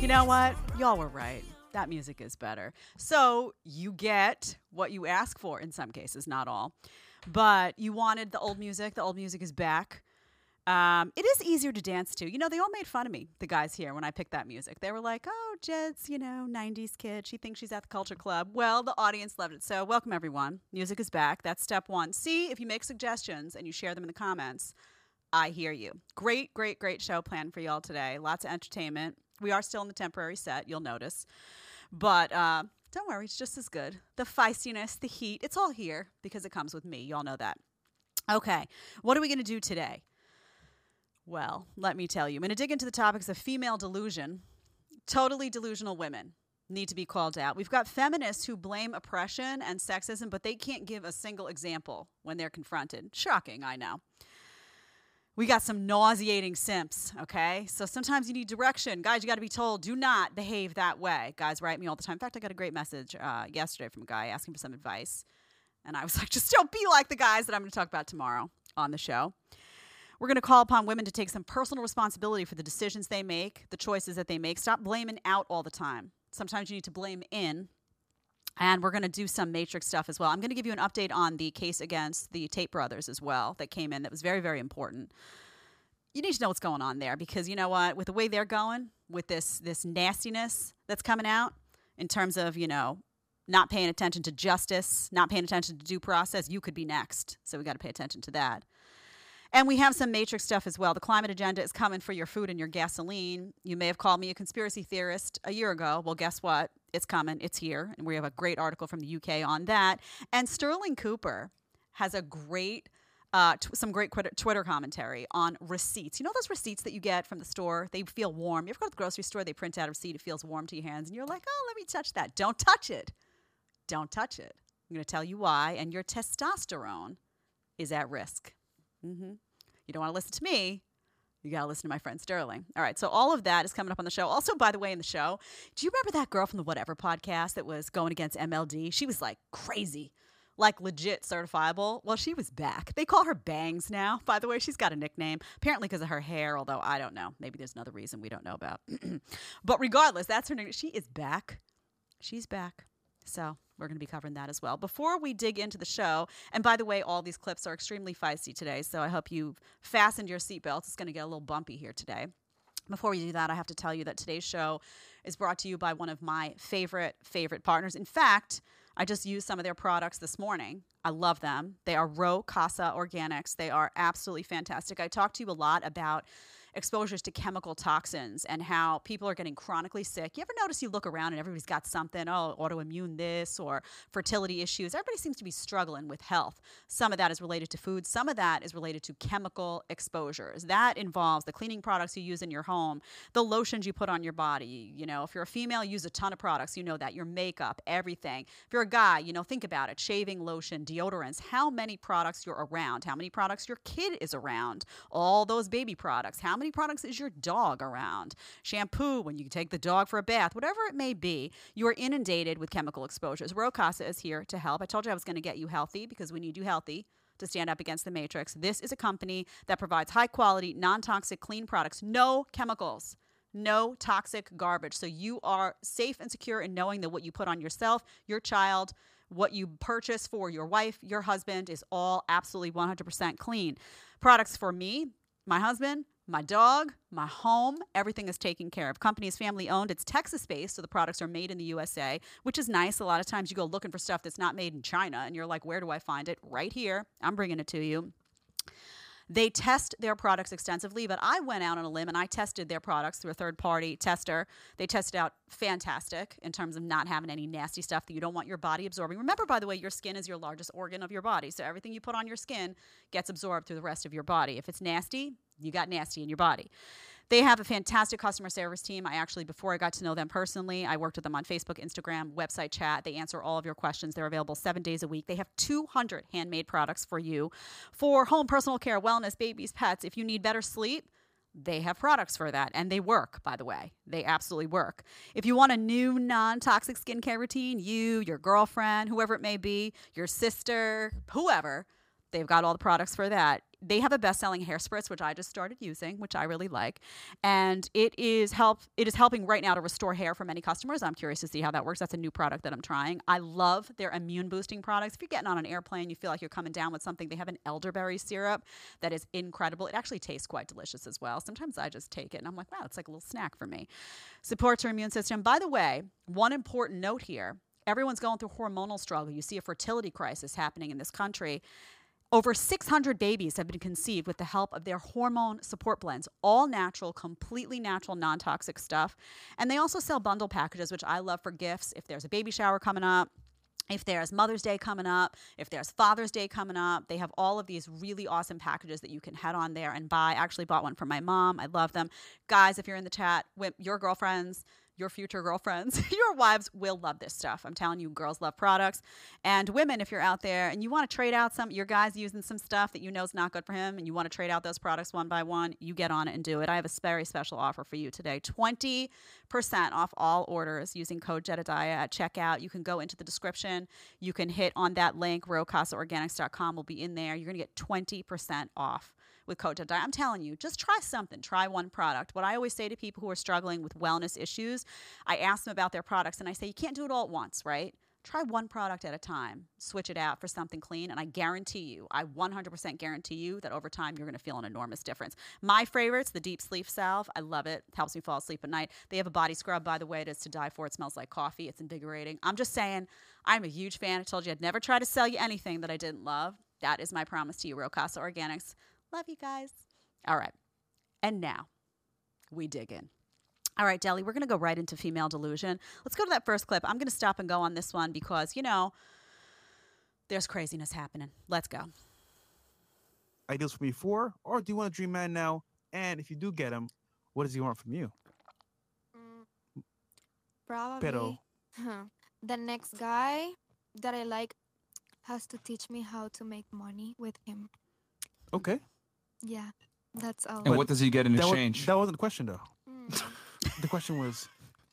You, know what? Y'all were right. That music is better. So you get what you ask for in some cases, not all. But you wanted the old music. The old music is back. Um, it is easier to dance to. You know, they all made fun of me, the guys here, when I picked that music. They were like, oh, Jed's, you know, 90s kid. She thinks she's at the culture club. Well, the audience loved it. So, welcome, everyone. Music is back. That's step one. See if you make suggestions and you share them in the comments. I hear you. Great, great, great show planned for y'all today. Lots of entertainment. We are still in the temporary set, you'll notice. But uh, don't worry, it's just as good. The feistiness, the heat, it's all here because it comes with me. Y'all know that. Okay, what are we going to do today? Well, let me tell you. I'm going to dig into the topics of female delusion. Totally delusional women need to be called out. We've got feminists who blame oppression and sexism, but they can't give a single example when they're confronted. Shocking, I know. We got some nauseating simps, okay? So sometimes you need direction. Guys, you got to be told, do not behave that way. Guys write me all the time. In fact, I got a great message uh, yesterday from a guy asking for some advice. And I was like, just don't be like the guys that I'm going to talk about tomorrow on the show. We're going to call upon women to take some personal responsibility for the decisions they make, the choices that they make. Stop blaming out all the time. Sometimes you need to blame in. And we're going to do some Matrix stuff as well. I'm going to give you an update on the case against the Tate brothers as well that came in that was very, very important. You need to know what's going on there because you know what? With the way they're going, with this this nastiness that's coming out in terms of, you know, not paying attention to justice, not paying attention to due process, you could be next. So we got to pay attention to that. And we have some matrix stuff as well. The climate agenda is coming for your food and your gasoline. You may have called me a conspiracy theorist a year ago. Well, guess what? It's coming. It's here. And we have a great article from the UK on that. And Sterling Cooper has a great uh, t- some great Twitter, commentary on receipts. You know those receipts that you get from the store? They feel warm. You ever go to the grocery store? They print out a receipt. It feels warm to your hands, and you're like, "Oh, let me touch that." Don't touch it. Don't touch it. I'm going to tell you why. And your testosterone is at risk. Mm-hmm. You don't want to listen to me. You got to listen to my friend Sterling. All right. So, all of that is coming up on the show. Also, by the way, in the show, do you remember that girl from the Whatever podcast that was going against MLD? She was like crazy, like legit certifiable. Well, she was back. They call her Bangs now, by the way. She's got a nickname, apparently because of her hair, although I don't know. Maybe there's another reason we don't know about. but regardless, that's her name. She is back. She's back. So we're going to be covering that as well. Before we dig into the show, and by the way, all these clips are extremely feisty today, so I hope you've fastened your seatbelts. It's going to get a little bumpy here today. Before we do that, I have to tell you that today's show is brought to you by one of my favorite, favorite partners. In fact, I just used some of their products this morning. I love them. They are Rowe Casa Organics. They are absolutely fantastic. I talked to you a lot about exposures to chemical toxins and how people are getting chronically sick. You ever notice you look around and everybody's got something, oh, autoimmune this or fertility issues? Everybody seems to be struggling with health. Some of that is related to food, some of that is related to chemical exposures. That involves the cleaning products you use in your home, the lotions you put on your body. You know, if you're a female, use a ton of products, you know that, your makeup, everything. If you're a guy, you know, think about it shaving lotion, deodorants, how many products you're around, how many products your kid is around, all those baby products, how many products is your dog around? Shampoo, when you take the dog for a bath, whatever it may be, you are inundated with chemical exposures. Rowe Casa is here to help. I told you I was going to get you healthy because we need you healthy to stand up against the matrix. This is a company that provides high quality, non toxic, clean products, no chemicals. No toxic garbage. So you are safe and secure in knowing that what you put on yourself, your child, what you purchase for your wife, your husband is all absolutely 100% clean. Products for me, my husband, my dog, my home, everything is taken care of. Company is family owned. It's Texas based, so the products are made in the USA, which is nice. A lot of times you go looking for stuff that's not made in China and you're like, where do I find it? Right here. I'm bringing it to you. They test their products extensively, but I went out on a limb and I tested their products through a third party tester. They tested out fantastic in terms of not having any nasty stuff that you don't want your body absorbing. Remember, by the way, your skin is your largest organ of your body. So everything you put on your skin gets absorbed through the rest of your body. If it's nasty, you got nasty in your body. They have a fantastic customer service team. I actually, before I got to know them personally, I worked with them on Facebook, Instagram, website chat. They answer all of your questions. They're available seven days a week. They have 200 handmade products for you for home personal care, wellness, babies, pets. If you need better sleep, they have products for that and they work, by the way. They absolutely work. If you want a new non toxic skincare routine, you, your girlfriend, whoever it may be, your sister, whoever, they've got all the products for that. They have a best-selling hair spritz, which I just started using, which I really like, and it is help. It is helping right now to restore hair for many customers. I'm curious to see how that works. That's a new product that I'm trying. I love their immune boosting products. If you're getting on an airplane, you feel like you're coming down with something. They have an elderberry syrup that is incredible. It actually tastes quite delicious as well. Sometimes I just take it and I'm like, wow, it's like a little snack for me. Supports your immune system. By the way, one important note here everyone's going through hormonal struggle. You see a fertility crisis happening in this country. Over 600 babies have been conceived with the help of their hormone support blends, all natural, completely natural, non toxic stuff. And they also sell bundle packages, which I love for gifts. If there's a baby shower coming up, if there's Mother's Day coming up, if there's Father's Day coming up, they have all of these really awesome packages that you can head on there and buy. I actually bought one for my mom. I love them. Guys, if you're in the chat, your girlfriends, your future girlfriends, your wives will love this stuff. I'm telling you, girls love products. And women, if you're out there and you want to trade out some, your guy's using some stuff that you know is not good for him, and you want to trade out those products one by one, you get on it and do it. I have a very special offer for you today 20% off all orders using code Jedediah at checkout. You can go into the description, you can hit on that link, rowecasaorganics.com will be in there. You're going to get 20% off with Code Jedediah. I'm telling you, just try something. Try one product. What I always say to people who are struggling with wellness issues, I ask them about their products and I say, you can't do it all at once, right? Try one product at a time, switch it out for something clean, and I guarantee you, I 100% guarantee you that over time you're going to feel an enormous difference. My favorites, the deep sleep salve, I love it. Helps me fall asleep at night. They have a body scrub, by the way, it is to die for. It smells like coffee. It's invigorating. I'm just saying, I'm a huge fan. I told you I'd never try to sell you anything that I didn't love. That is my promise to you, Rowe Casa Organics. Love you guys. All right. And now we dig in. All right, Deli, we're going to go right into female delusion. Let's go to that first clip. I'm going to stop and go on this one because, you know, there's craziness happening. Let's go. ideals from before, or do you want a dream man now? And if you do get him, what does he want from you? Mm, Probably Pero the next guy that I like has to teach me how to make money with him. okay, Yeah, that's all. And what does he get in that, wa- exchange? that wasn't the question though. Mm, The question was,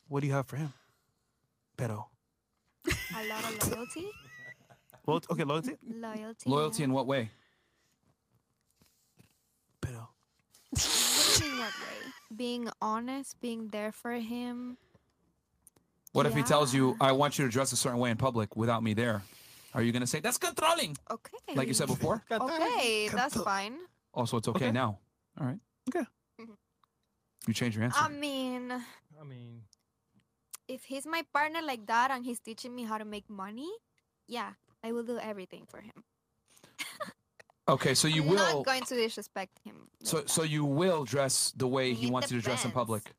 what do you have for him? Pero, a lot of loyalty. well, okay, loyalty. Loyalty. Loyalty in what way? Pero, What do you mean what way? Being honest, being there for him. What if he tells you, I want you to dress a certain way in public without me there? Are you going to say, that's controlling? Okay. Like you said before? Okay, that's fine. Also, it's okay, Okay. now. All right. Okay. Mhm. You change your answer. I mean, I mean, if he's my partner like that and he's teaching me how to make money, yeah, I will do everything for him. okay, so you I'm will. not going to disrespect him. like So, that. so you will dress the way he It wants you to dress in public.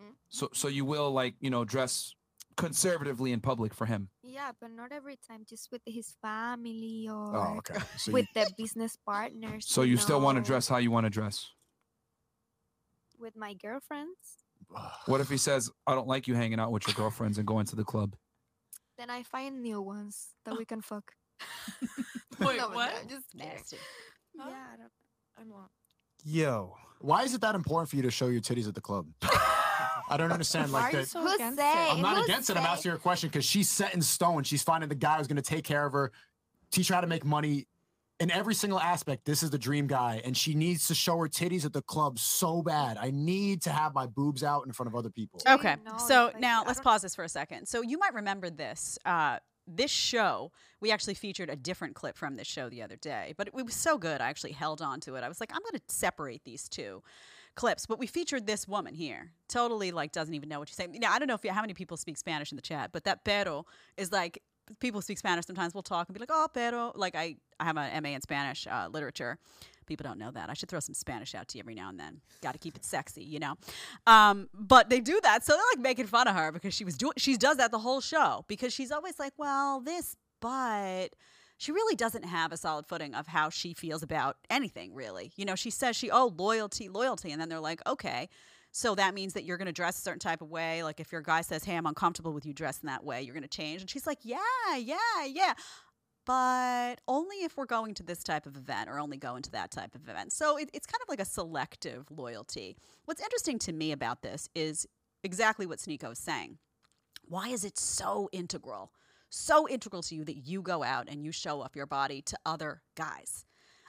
Mm. So, so you will like you know dress conservatively in public for him. Yeah, but not every time. Just with his family oh, or Oh, okay. So you- with the business partners. So you still want to know, dress how you want to dress. with my girlfriends. What if he says, "I don't like you hanging out with your girlfriends and going to the club"? Then I find new ones that we can fuck. Wait, No, but what? I'm just kidding. Nasty. Yeah, I don't. I'm not. yo, Why is it that important for you to show your titties at the club? I don't understand. Why Like are you that. so Who against say? it? I'm not Who against it. I'm asking her a question because she's set in stone. She's finding the guy who's going to take care of her, teach her how to make money in every single aspect. This is the dream guy, and she needs to show her titties at the club so bad. I need to have my boobs out in front of other people. Okay. know, So like, now let's pause this for a second. So you might remember this. Uh, this show, we actually featured a different clip from this show the other day, but it, was so good. I actually held on to it. I was like, I'm going to separate these two clips, but we featured this woman here. Totally like doesn't even know what she's saying. Now I don't know if you, how many people speak Spanish in the chat, but that pero is like people speak Spanish. Sometimes we'll talk and be like, oh pero. Like I, I have an MA in Spanish uh, literature. People don't know that. I should throw some Spanish out to you every now and then. Got to keep it sexy, you know. Um, but they do that, so they're like making fun of her because she was doing. She does that the whole show because she's always like, "Well, this, but." She really doesn't have a solid footing of how she feels about anything, really. You know, she says she, oh, loyalty, loyalty. And then they're like, okay. So that means that you're going to dress a certain type of way. Like if your guy says, hey, I'm uncomfortable with you dressing that way, you're going to change. And she's like, yeah, yeah, yeah. But only if we're going to this type of event or only going to that type of event. So it, it's kind of like a selective loyalty. What's interesting to me about this is exactly what Sneako is saying. Why is it so integral? So integral to you that you go out and you show off your body to other guys.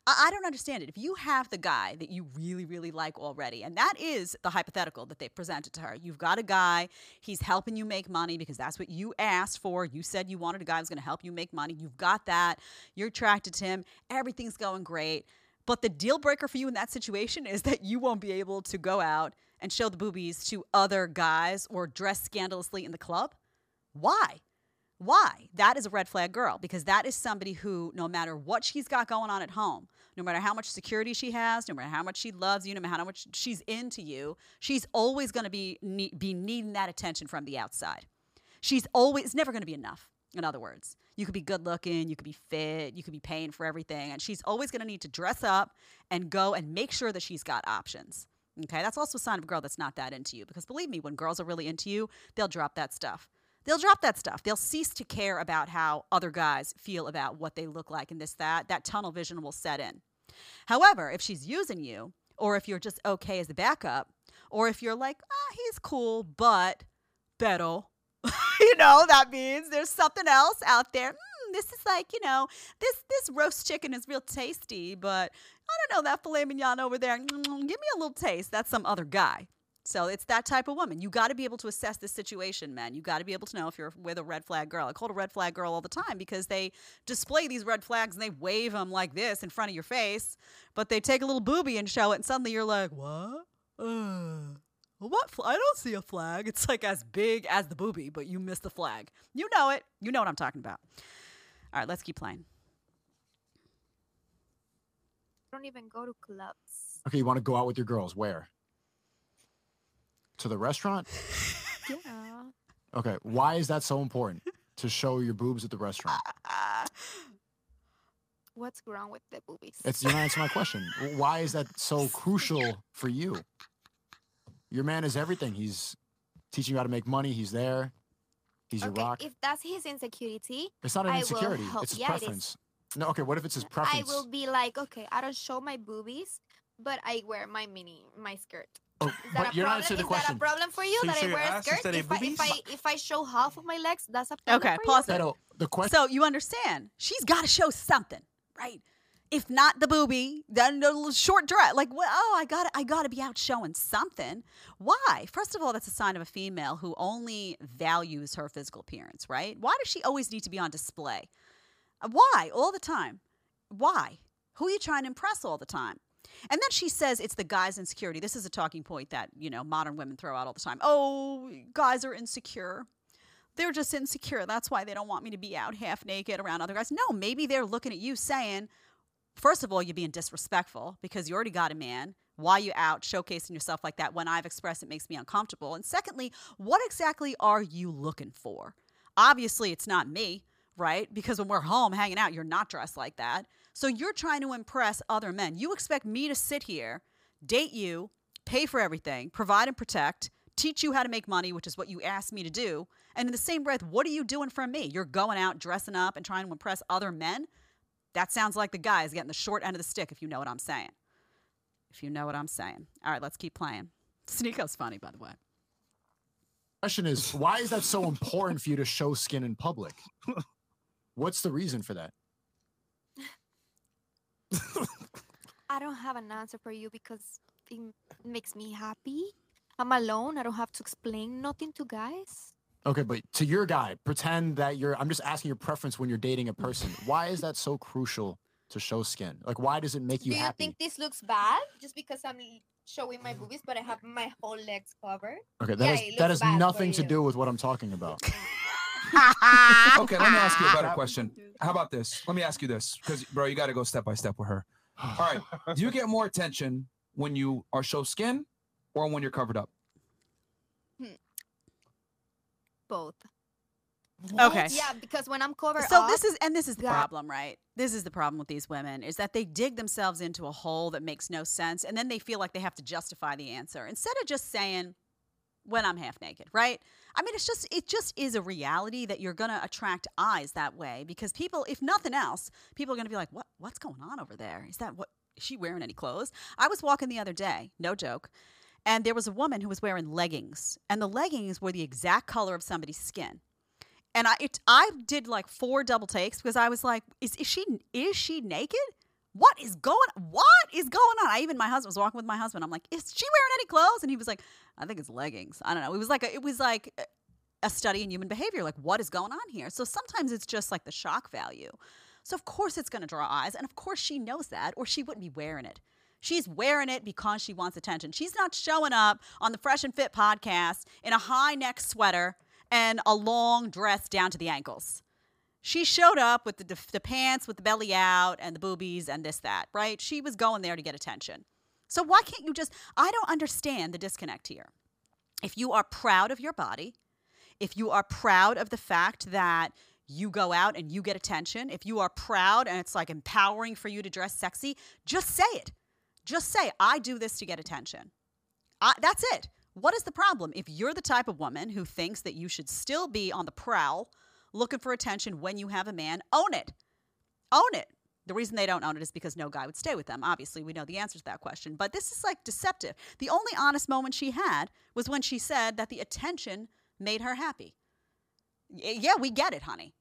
I, I don't understand it. If you have the guy that you really, really like already, and that is the hypothetical that they presented to her, you've got a guy, he's helping you make money because that's what you asked for. You said you wanted a guy who's going to help you make money. You've got that. You're attracted to him. Everything's going great. But the deal breaker for you in that situation is that you won't be able to go out and show the boobies to other guys or dress scandalously in the club. Why? Why? That is a red flag girl because that is somebody who, no matter what she's got going on at home, no matter how much security she has, no matter how much she loves you, no matter how much she's into you, she's always going to be be needing that attention from the outside. She's always never going to be enough. In other words, you could be good looking, you could be fit, you could be paying for everything, and she's always going to need to dress up and go and make sure that she's got options. Okay, that's also a sign of a girl that's not that into you because believe me, when girls are really into you, they'll drop that stuff. They'll drop that stuff. They'll cease to care about how other guys feel about what they look like and this, that. That tunnel vision will set in. However, if she's using you, or if you're just okay as a backup, or if you're like, ah, he's cool, but better, you know, that means there's something else out there. Mm, this is like, you know, this this roast chicken is real tasty, but I don't know that filet mignon over there. mm, Give me a little taste. That's some other guy. So it's that type of woman. You got to be able to assess the situation, man. You got to be able to know if you're with a red flag girl. I call it a red flag girl all the time because they display these red flags and they wave them like this in front of your face, but they take a little booby and show it, and suddenly you're like, what? Uh, what? Fl- I don't see a flag. It's like as big as the booby, but you miss the flag. You know it. You know what I'm talking about. All right, let's keep playing. I don't even go to clubs. Okay, you want to go out with your girls? Where? To the restaurant? Yeah. Okay, why is that so important to show your boobs at the restaurant? What's wrong with the boobies? It's you're not answering my question. Why is that so crucial for you? Your man is everything. He's teaching you how to make money. He's there. He's your okay, rock. if that's his insecurity, It's not an I insecurity. It's his yeah, it preference. No, okay. What if it's his preference? I will be like, okay, I don't show my boobies, but I wear my mini, my skirt. Oh, Is that but a you're not problem? answering the Is that a problem for you So that show I wear ah, a skirt? If I, if? I if I show half of my legs, that's a problem Okay, for pause it. The question. So you understand, she's got to show something, right? If not the booby, then the little short dress. Like, well, oh, I got to I got to be out showing something. Why? First of all, that's a sign of a female who only values her physical appearance, right? Why does she always need to be on display? Why? All the time. Why? Who are you trying to impress all the time? And then she says it's the guys' insecurity. This is a talking point that, you know, modern women throw out all the time. Oh, guys are insecure they're just insecure. That's why they don't want me to be out half naked around other guys. No, maybe they're looking at you saying, first of all, you're being disrespectful because you already got a man. Why you out showcasing yourself like that when I've expressed it makes me uncomfortable? And secondly, what exactly are you looking for? Obviously, it's not me, right? Because when we're home hanging out, you're not dressed like that. So you're trying to impress other men. You expect me to sit here, date you, pay for everything, provide and protect, teach you how to make money, which is what you asked me to do. And in the same breath, what are you doing for me? You're going out dressing up and trying to impress other men? That sounds like the guy is getting the short end of the stick, if you know what I'm saying. If you know what I'm saying. All right, let's keep playing. Sneako's funny, by the way. question is, why is that so important for you to show skin in public? What's the reason for that? I don't have an answer for you because it makes me happy. I'm alone. I don't have to explain nothing to guys. Okay, but to your guy, pretend that you're. I'm just asking your preference when you're dating a person. Why is that so crucial to show skin? Like, why does it make you happy? Do you happy? think this looks bad just because I'm showing my boobies, but I have my whole legs covered? okay, that Yeah, it that has nothing to do with what I'm talking about. Okay, let me ask you a better question. How about this? Let me ask you this, because bro, you got to go step by step with her. All right, do you get more attention when you are show skin or when you're covered up? Hmm. Both. Okay. Yeah, because when I'm covered up, So up, this is and this is the that- problem, right? This is the problem with these women is that they dig themselves into a hole that makes no sense and then they feel like they have to justify the answer instead of just saying when I'm half naked, right? I mean, it's just it just is a reality that you're to attract eyes that way because people if nothing else, people are to be like, "What what's going on over there? Is that what is she wearing any clothes?" I was walking the other day, no joke, and there was a woman who was wearing leggings, and the leggings were the exact color of somebody's skin and I it, I did like four double takes because I was like, is, is she is she naked? What is going what is going on? I even my husband was walking with my husband. I'm like, is she wearing any clothes? And he was like, I think it's leggings. I don't know. It was like a, it was like a- a study in human behavior. Like, what is going on here? So sometimes it's just like the shock value. So of course it's going to draw eyes, and of course she knows that, or she wouldn't be wearing it. She's wearing it because she wants attention. She's not showing up on the Fresh and Fit podcast in a high neck sweater and a long dress down to the ankles. She showed up with the, the pants with the belly out and the boobies and this, that, right? She was going there to get attention. So why can't you just, I don't understand the disconnect here. If you are proud of your body, if you are proud of the fact that you go out and you get attention, if you are proud and it's like empowering for you to dress sexy, just say it. Just say, I do this to get attention. I, that's it. What is the problem? If you're the type of woman who thinks that you should still be on the prowl looking for attention when you have a man, own it. Own it. The reason they don't own it is because no guy would stay with them. Obviously, we know the answer to that question. But this is like deceptive. The only honest moment she had was when she said that the attention made her happy. Y- Yeah, we get it, honey.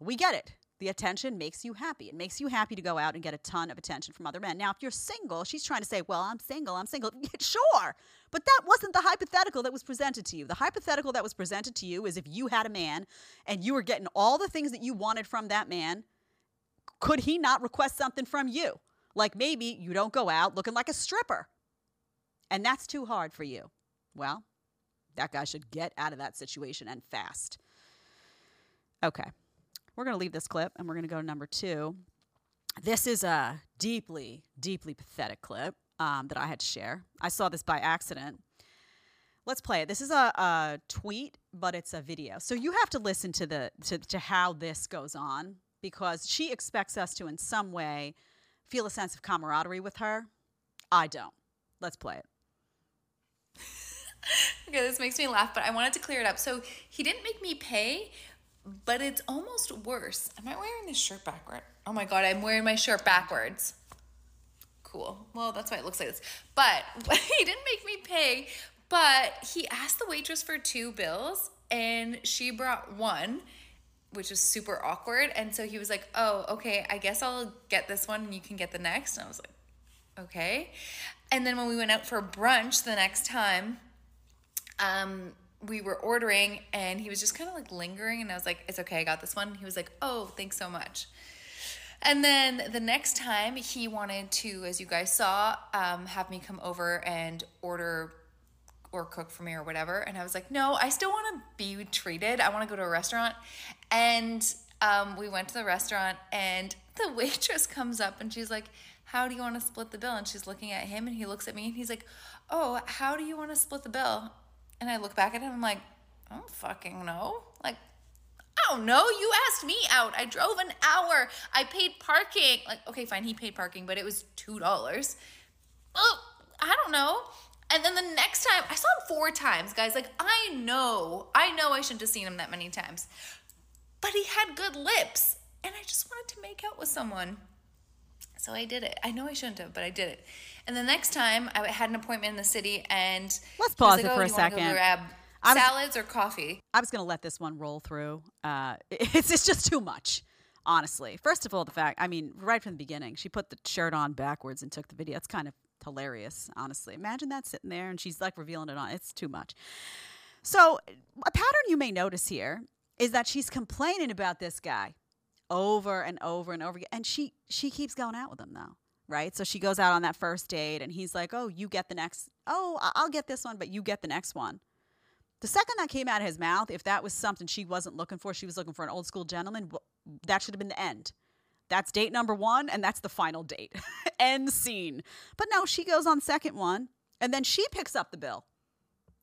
We get it. The attention makes you happy. It makes you happy to go out and get a ton of attention from other men. Now, if you're single, she's trying to say, well, I'm single, I'm single. Sure. But that wasn't the hypothetical that was presented to you. The hypothetical that was presented to you is if you had a man and you were getting all the things that you wanted from that man, could he not request something from you? Like maybe you don't go out looking like a stripper. And that's too hard for you. Well, that guy should get out of that situation and fast. Okay. We're going to leave this clip and we're going to go to number two. This is a deeply, deeply pathetic clip um, that I had to share. I saw this by accident. Let's play it. This is a, a tweet, but it's a video. So you have to listen to the to, to how this goes on because she expects us to, in some way, feel a sense of camaraderie with her. I don't. Let's play it. Okay, this makes me laugh, but I wanted to clear it up. So he didn't make me pay, but it's almost worse. Am I wearing this shirt backward? Oh my god, I'm wearing my shirt backwards. Cool. Well, that's why it looks like this. But he didn't make me pay, but he asked the waitress for two bills and she brought one, which was super awkward. And so he was like, "Oh, okay, I guess I'll get this one and you can get the next." And I was like, "Okay." And then when we went out for brunch the next time, um, we were ordering and he was just kind of like lingering and I was like, it's okay, I got this one. He was like, oh, thanks so much. And then the next time he wanted to, as you guys saw, um, have me come over and order or cook for me or whatever. And I was like, no, I still want to be treated. I want to go to a restaurant. And um, we went to the restaurant and the waitress comes up and she's like, how do you want to split the bill? And she's looking at him and he looks at me and he's like, oh, how do you want to split the bill? And I look back at him, I'm like, I don't fucking know. Like, I don't know. You asked me out. I drove an hour. I paid parking. Like, okay, fine, he paid parking, but it was two dollars. Oh, I don't know. And then the next time, I saw him four times, guys. Like, I know, I know I shouldn't have seen him that many times. But he had good lips. And I just wanted to make out with someone. So I did it. I know I shouldn't have, but I did it. And the next time, I had an appointment in the city, and Let's pause like, it "Oh, for a wanna go second. grab was- salads or coffee. I was going to let this one roll through. Uh, it's, it's just too much, honestly. First of all, the fact, I mean, right from the beginning, she put the shirt on backwards and took the video. It's kind of hilarious, honestly. Imagine that sitting there and she's like revealing it on. It's too much. So, a pattern you may notice here is that she's complaining about this guy over and over and over again. And she, she keeps going out with him, though. Right. So she goes out on that first date and he's like, Oh, you get the next. Oh, I'll get this one, but you get the next one. The second that came out of his mouth, if that was something she wasn't looking for, she was looking for an old school gentleman, that should have been the end. That's date number one, and that's the final date. End scene. But no, she goes on second one, and then she picks up the bill.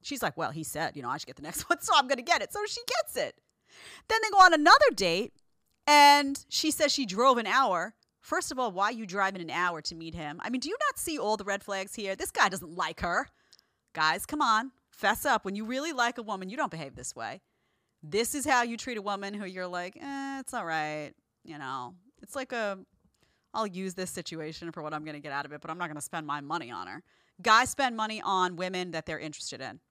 She's like, Well, he said, you know, I should get the next one, so I'm going to get it. So she gets it. Then they go on another date, and she says she drove an hour. First of all, why you driving an hour to meet him? I mean, do you not see all the red flags here? This guy doesn't like her. Guys, come on, fess up. When you really like a woman, you don't behave this way. This is how you treat a woman who you're like, eh, it's all right. You know, it's like a, I'll use this situation for what I'm going to get out of it, but I'm not going to spend my money on her. Guys spend money on women that they're interested in.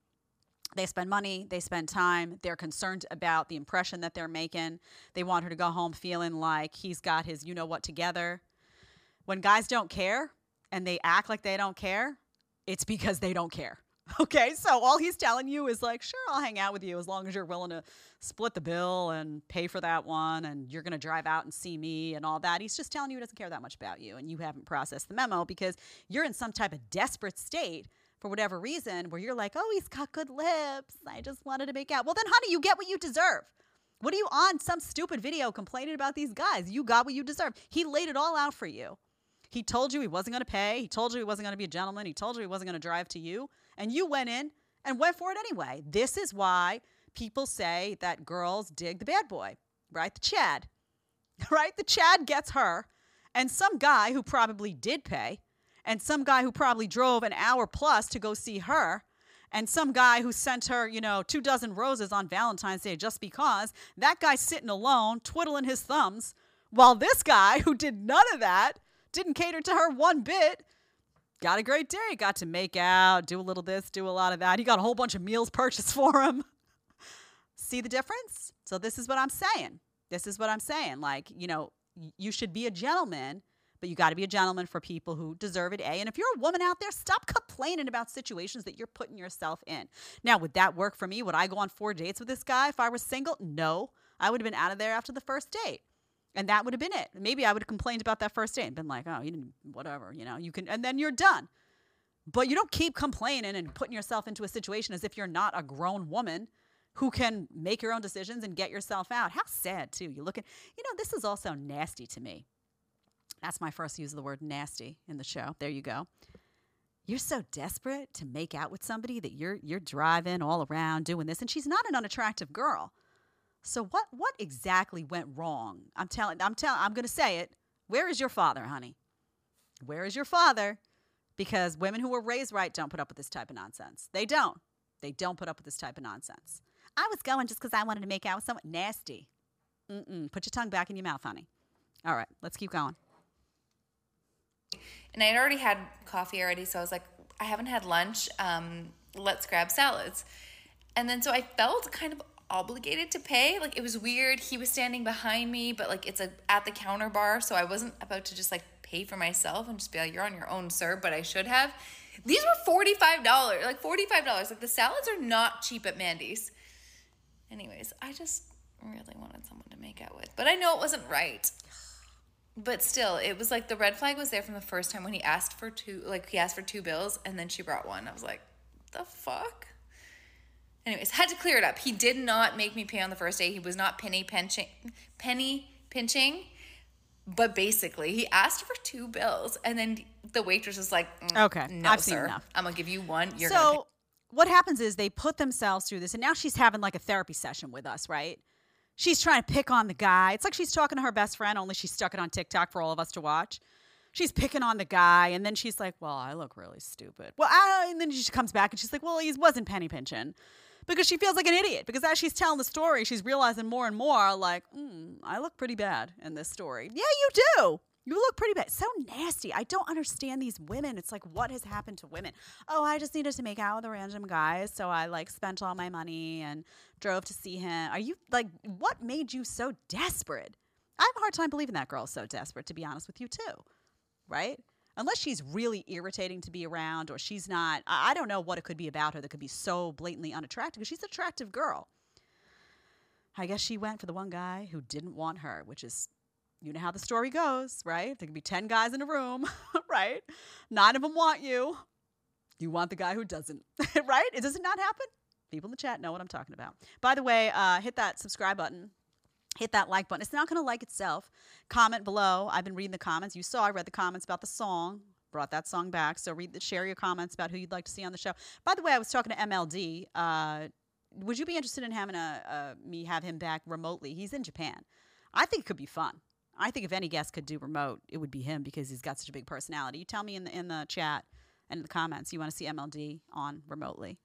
They spend money, they spend time, they're concerned about the impression that they're making. They want her to go home feeling like he's got his you know what together. When guys don't care and they act like they don't care, it's because they don't care. Okay, so all he's telling you is like, sure, I'll hang out with you as long as you're willing to split the bill and pay for that one, and you're to drive out and see me and all that. He's just telling you he doesn't care that much about you, and you haven't processed the memo because you're in some type of desperate state for whatever reason where you're like, oh, he's got good lips. I just wanted to make out. Well, then, honey, you get what you deserve. What are you on some stupid video complaining about these guys? You got what you deserve. He laid it all out for you. He told you he wasn't going to pay. He told you he wasn't going to be a gentleman. He told you he wasn't going to drive to you. And you went in and went for it anyway. This is why people say that girls dig the bad boy, right? The Chad, right? The Chad gets her. And some guy who probably did pay, and some guy who probably drove an hour plus to go see her, and some guy who sent her, you know, two dozen roses on Valentine's Day just because, that guy's sitting alone, twiddling his thumbs, while this guy who did none of that, didn't cater to her one bit, got a great day. Got to make out, do a little this, do a lot of that. He got a whole bunch of meals purchased for him. See the difference? So, this is what I'm saying. This is what I'm saying. Like, you know, you should be a gentleman, but you got to be a gentleman for people who deserve it. A. And if you're a woman out there, stop complaining about situations that you're putting yourself in. Now, would that work for me? Would I go on four dates with this guy if I was single? No. I would have been out of there after the first date. And that would have been it. Maybe I would have complained about that first date and been like, oh, you didn't, whatever, you know, you can, and then you're done. But you don't keep complaining and putting yourself into a situation as if you're not a grown woman who can make your own decisions and get yourself out. How sad, too. You look at, you know, this is also nasty to me. That's my first use of the word nasty in the show. There you go. You're so desperate to make out with somebody that you're you're driving all around doing this, and she's not an unattractive girl. So what what exactly went wrong? I'm telling I'm telling I'm going to say it. Where is your father, honey? Where is your father? Because women who were raised right don't put up with this type of nonsense. They don't. They don't put up with this type of nonsense. I was going just because I wanted to make out with someone nasty. Mm-mm. Put your tongue back in your mouth, honey. All right, let's keep going. And I had already had coffee already, so I was like, I haven't had lunch. Um, let's grab salads. And then so I felt kind of obligated to pay. Like it was weird. He was standing behind me, but like it's a at the counter bar, so I wasn't about to just like pay for myself and just be like, "You're on your own, sir," but I should have. These were forty five dollars, like forty five dollars. Like the salads are not cheap at Mandy's. Anyways, I just really wanted someone to make out with, but I know it wasn't right. But still, it was like the red flag was there from the first time when he asked for two, like he asked for two bills, and then she brought one. I was like, the fuck. Anyways, had to clear it up. He did not make me pay on the first day. He was not penny pinching, penny pinching. But basically, he asked for two bills, and then the waitress was like, "Mm, Okay, no, I've seen sir. enough. I'm gonna give you one. You're gonna pay." so what happens is they put themselves through this and now she's having like a therapy session with us right she's trying to pick on the guy. It's like she's talking to her best friend only she stuck it on tiktok for all of us to watch. She's picking on the guy and then she's like well i look really stupid. Well and then she comes back and she's like well he wasn't penny pinching. Because she feels like an idiot because as she's telling the story she's realizing more and more like mm, i look pretty bad in this story. Yeah you do you look pretty bad. So nasty. I don't understand these women. It's like, what has happened to women? Oh, I just needed to make out with a random guy. So I like spent all my money and drove to see him. Are you like, what made you so desperate? I have a hard time believing that girl's so desperate, to be honest with you, too. Right? Unless she's really irritating to be around or she's not, I don't know what it could be about her that could be so blatantly unattractive because she's an attractive girl. I guess she went for the one guy who didn't want her, which is you know how the story goes, right? There can be 10 guys in a room, right? Nine of them want you. You want the guy who doesn't, right? It does it not happen? People in the chat know what I'm talking about. By the way, uh, hit that subscribe button. Hit that like button. It's not going to like itself. Comment below. I've been reading the comments. You saw I read the comments about the song. Brought that song back. So read the, share your comments about who you'd like to see on the show. By the way, I was talking to MLD. Uh, would you be interested in having a, a me have him back remotely? He's in Japan. I think it could be fun. I think if any guest could do remote, it would be him because he's got such a big personality. You tell me in the in the chat and in the comments you want to see MLD on remotely.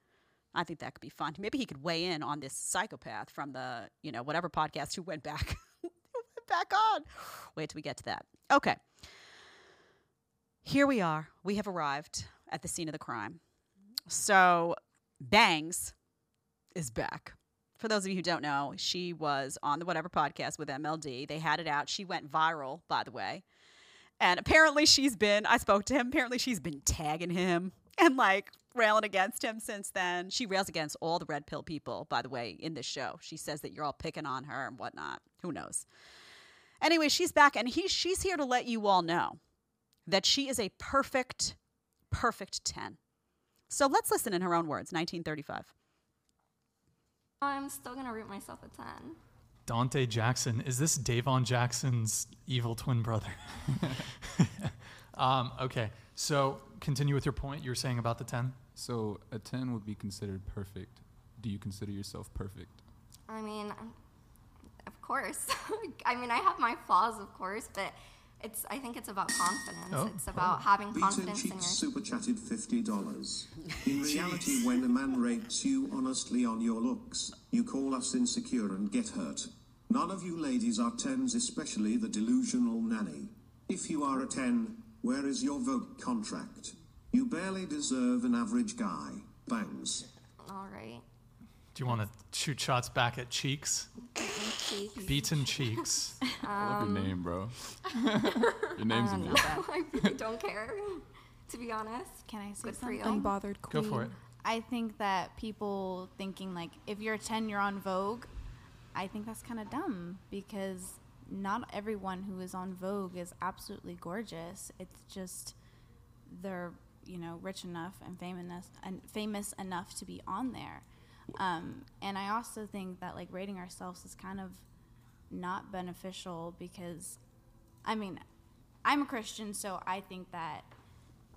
I think that could be fun. Maybe he could weigh in on this psychopath from the, you know, whatever podcast who went back who went back on. Wait till we get to that. Okay. Here we are. We have arrived at the scene of the crime. So, Bangs is back. For those of you who don't know, she was on the whatever podcast with MLD. They had it out. She went viral, by the way. And apparently she's been, I spoke to him, apparently she's been tagging him and like railing against him since then. She rails against all the red pill people, by the way, in this show. She says that you're all picking on her and whatnot. Who knows? Anyway, she's back and he, she's here to let you all know that she is a perfect, perfect 10. So let's listen in her own words 1935. I'm still gonna root myself a 10. Dante Jackson. Is this Davon Jackson's evil twin brother? um, okay, so continue with your point you were saying about the 10. So a 10 would be considered perfect. Do you consider yourself perfect? I mean, of course. I mean, I have my flaws, of course, but it's. I think it's about confidence. Oh, it's about oh. having Beaten confidence in Cheeks your. super chatted $50. In reality, when a man rates you honestly on your looks, you call us insecure and get hurt. None of you ladies are 10s, especially the delusional nanny. If you are a 10, where is your Vogue contract? You barely deserve an average guy. Bangs. All right. Do you want to shoot shots back at Cheeks? Cheeks. Beaten Cheeks. I love your name, bro. your name's Um, I don't know. I really don't care, to be honest. Can I say Good for you. something? Go for it. I think that people thinking like if you're 10 you're on Vogue, I think that's kind of dumb because not everyone who is on Vogue is absolutely gorgeous. It's just they're, you know, rich enough and famous and famous enough to be on there. Um, and I also think that like rating ourselves is kind of not beneficial because I mean, I'm a Christian, so I think that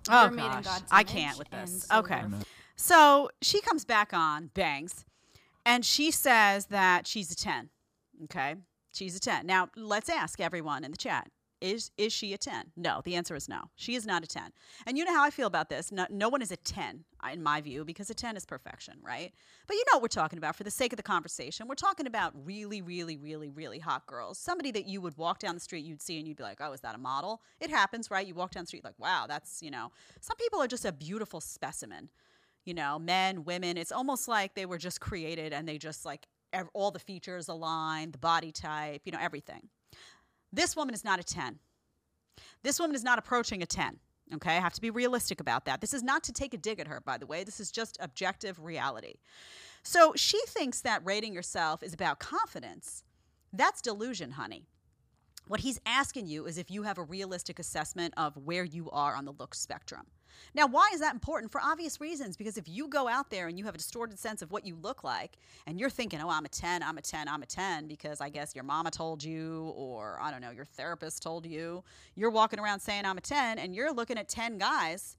Oh we're made in gosh, God's I can't with this. so okay, so she comes back on Bangs, and she says that she's a ten. Okay, she's a ten. Now let's ask everyone in the chat: is is she a ten? No, the answer is no. She is not a ten. And you know how I feel about this. No, no one is a ten uh, in my view because a ten is perfection, right? But you know what we're talking about for the sake of the conversation. We're talking about really, really, really, really hot girls. Somebody that you would walk down the street, you'd see, and you'd be like, "Oh, is that a model?" It happens, right? You walk down the street, like, "Wow, that's you know." Some people are just a beautiful specimen. You know, men, women. It's almost like they were just created and they just like all the features align, the body type, you know, everything. This woman is not a 10. This woman is not approaching a 10. Okay, I have to be realistic about that. This is not to take a dig at her, by the way. This is just objective reality. So she thinks that rating yourself is about confidence. That's delusion, honey. What he's asking you is if you have a realistic assessment of where you are on the look spectrum. Now, why is that important? For obvious reasons. Because if you go out there and you have a distorted sense of what you look like, and you're thinking, oh, I'm a 10, I'm a 10, I'm a 10, because I guess your mama told you, or I don't know, your therapist told you, you're walking around saying, I'm a 10, and you're looking at 10 guys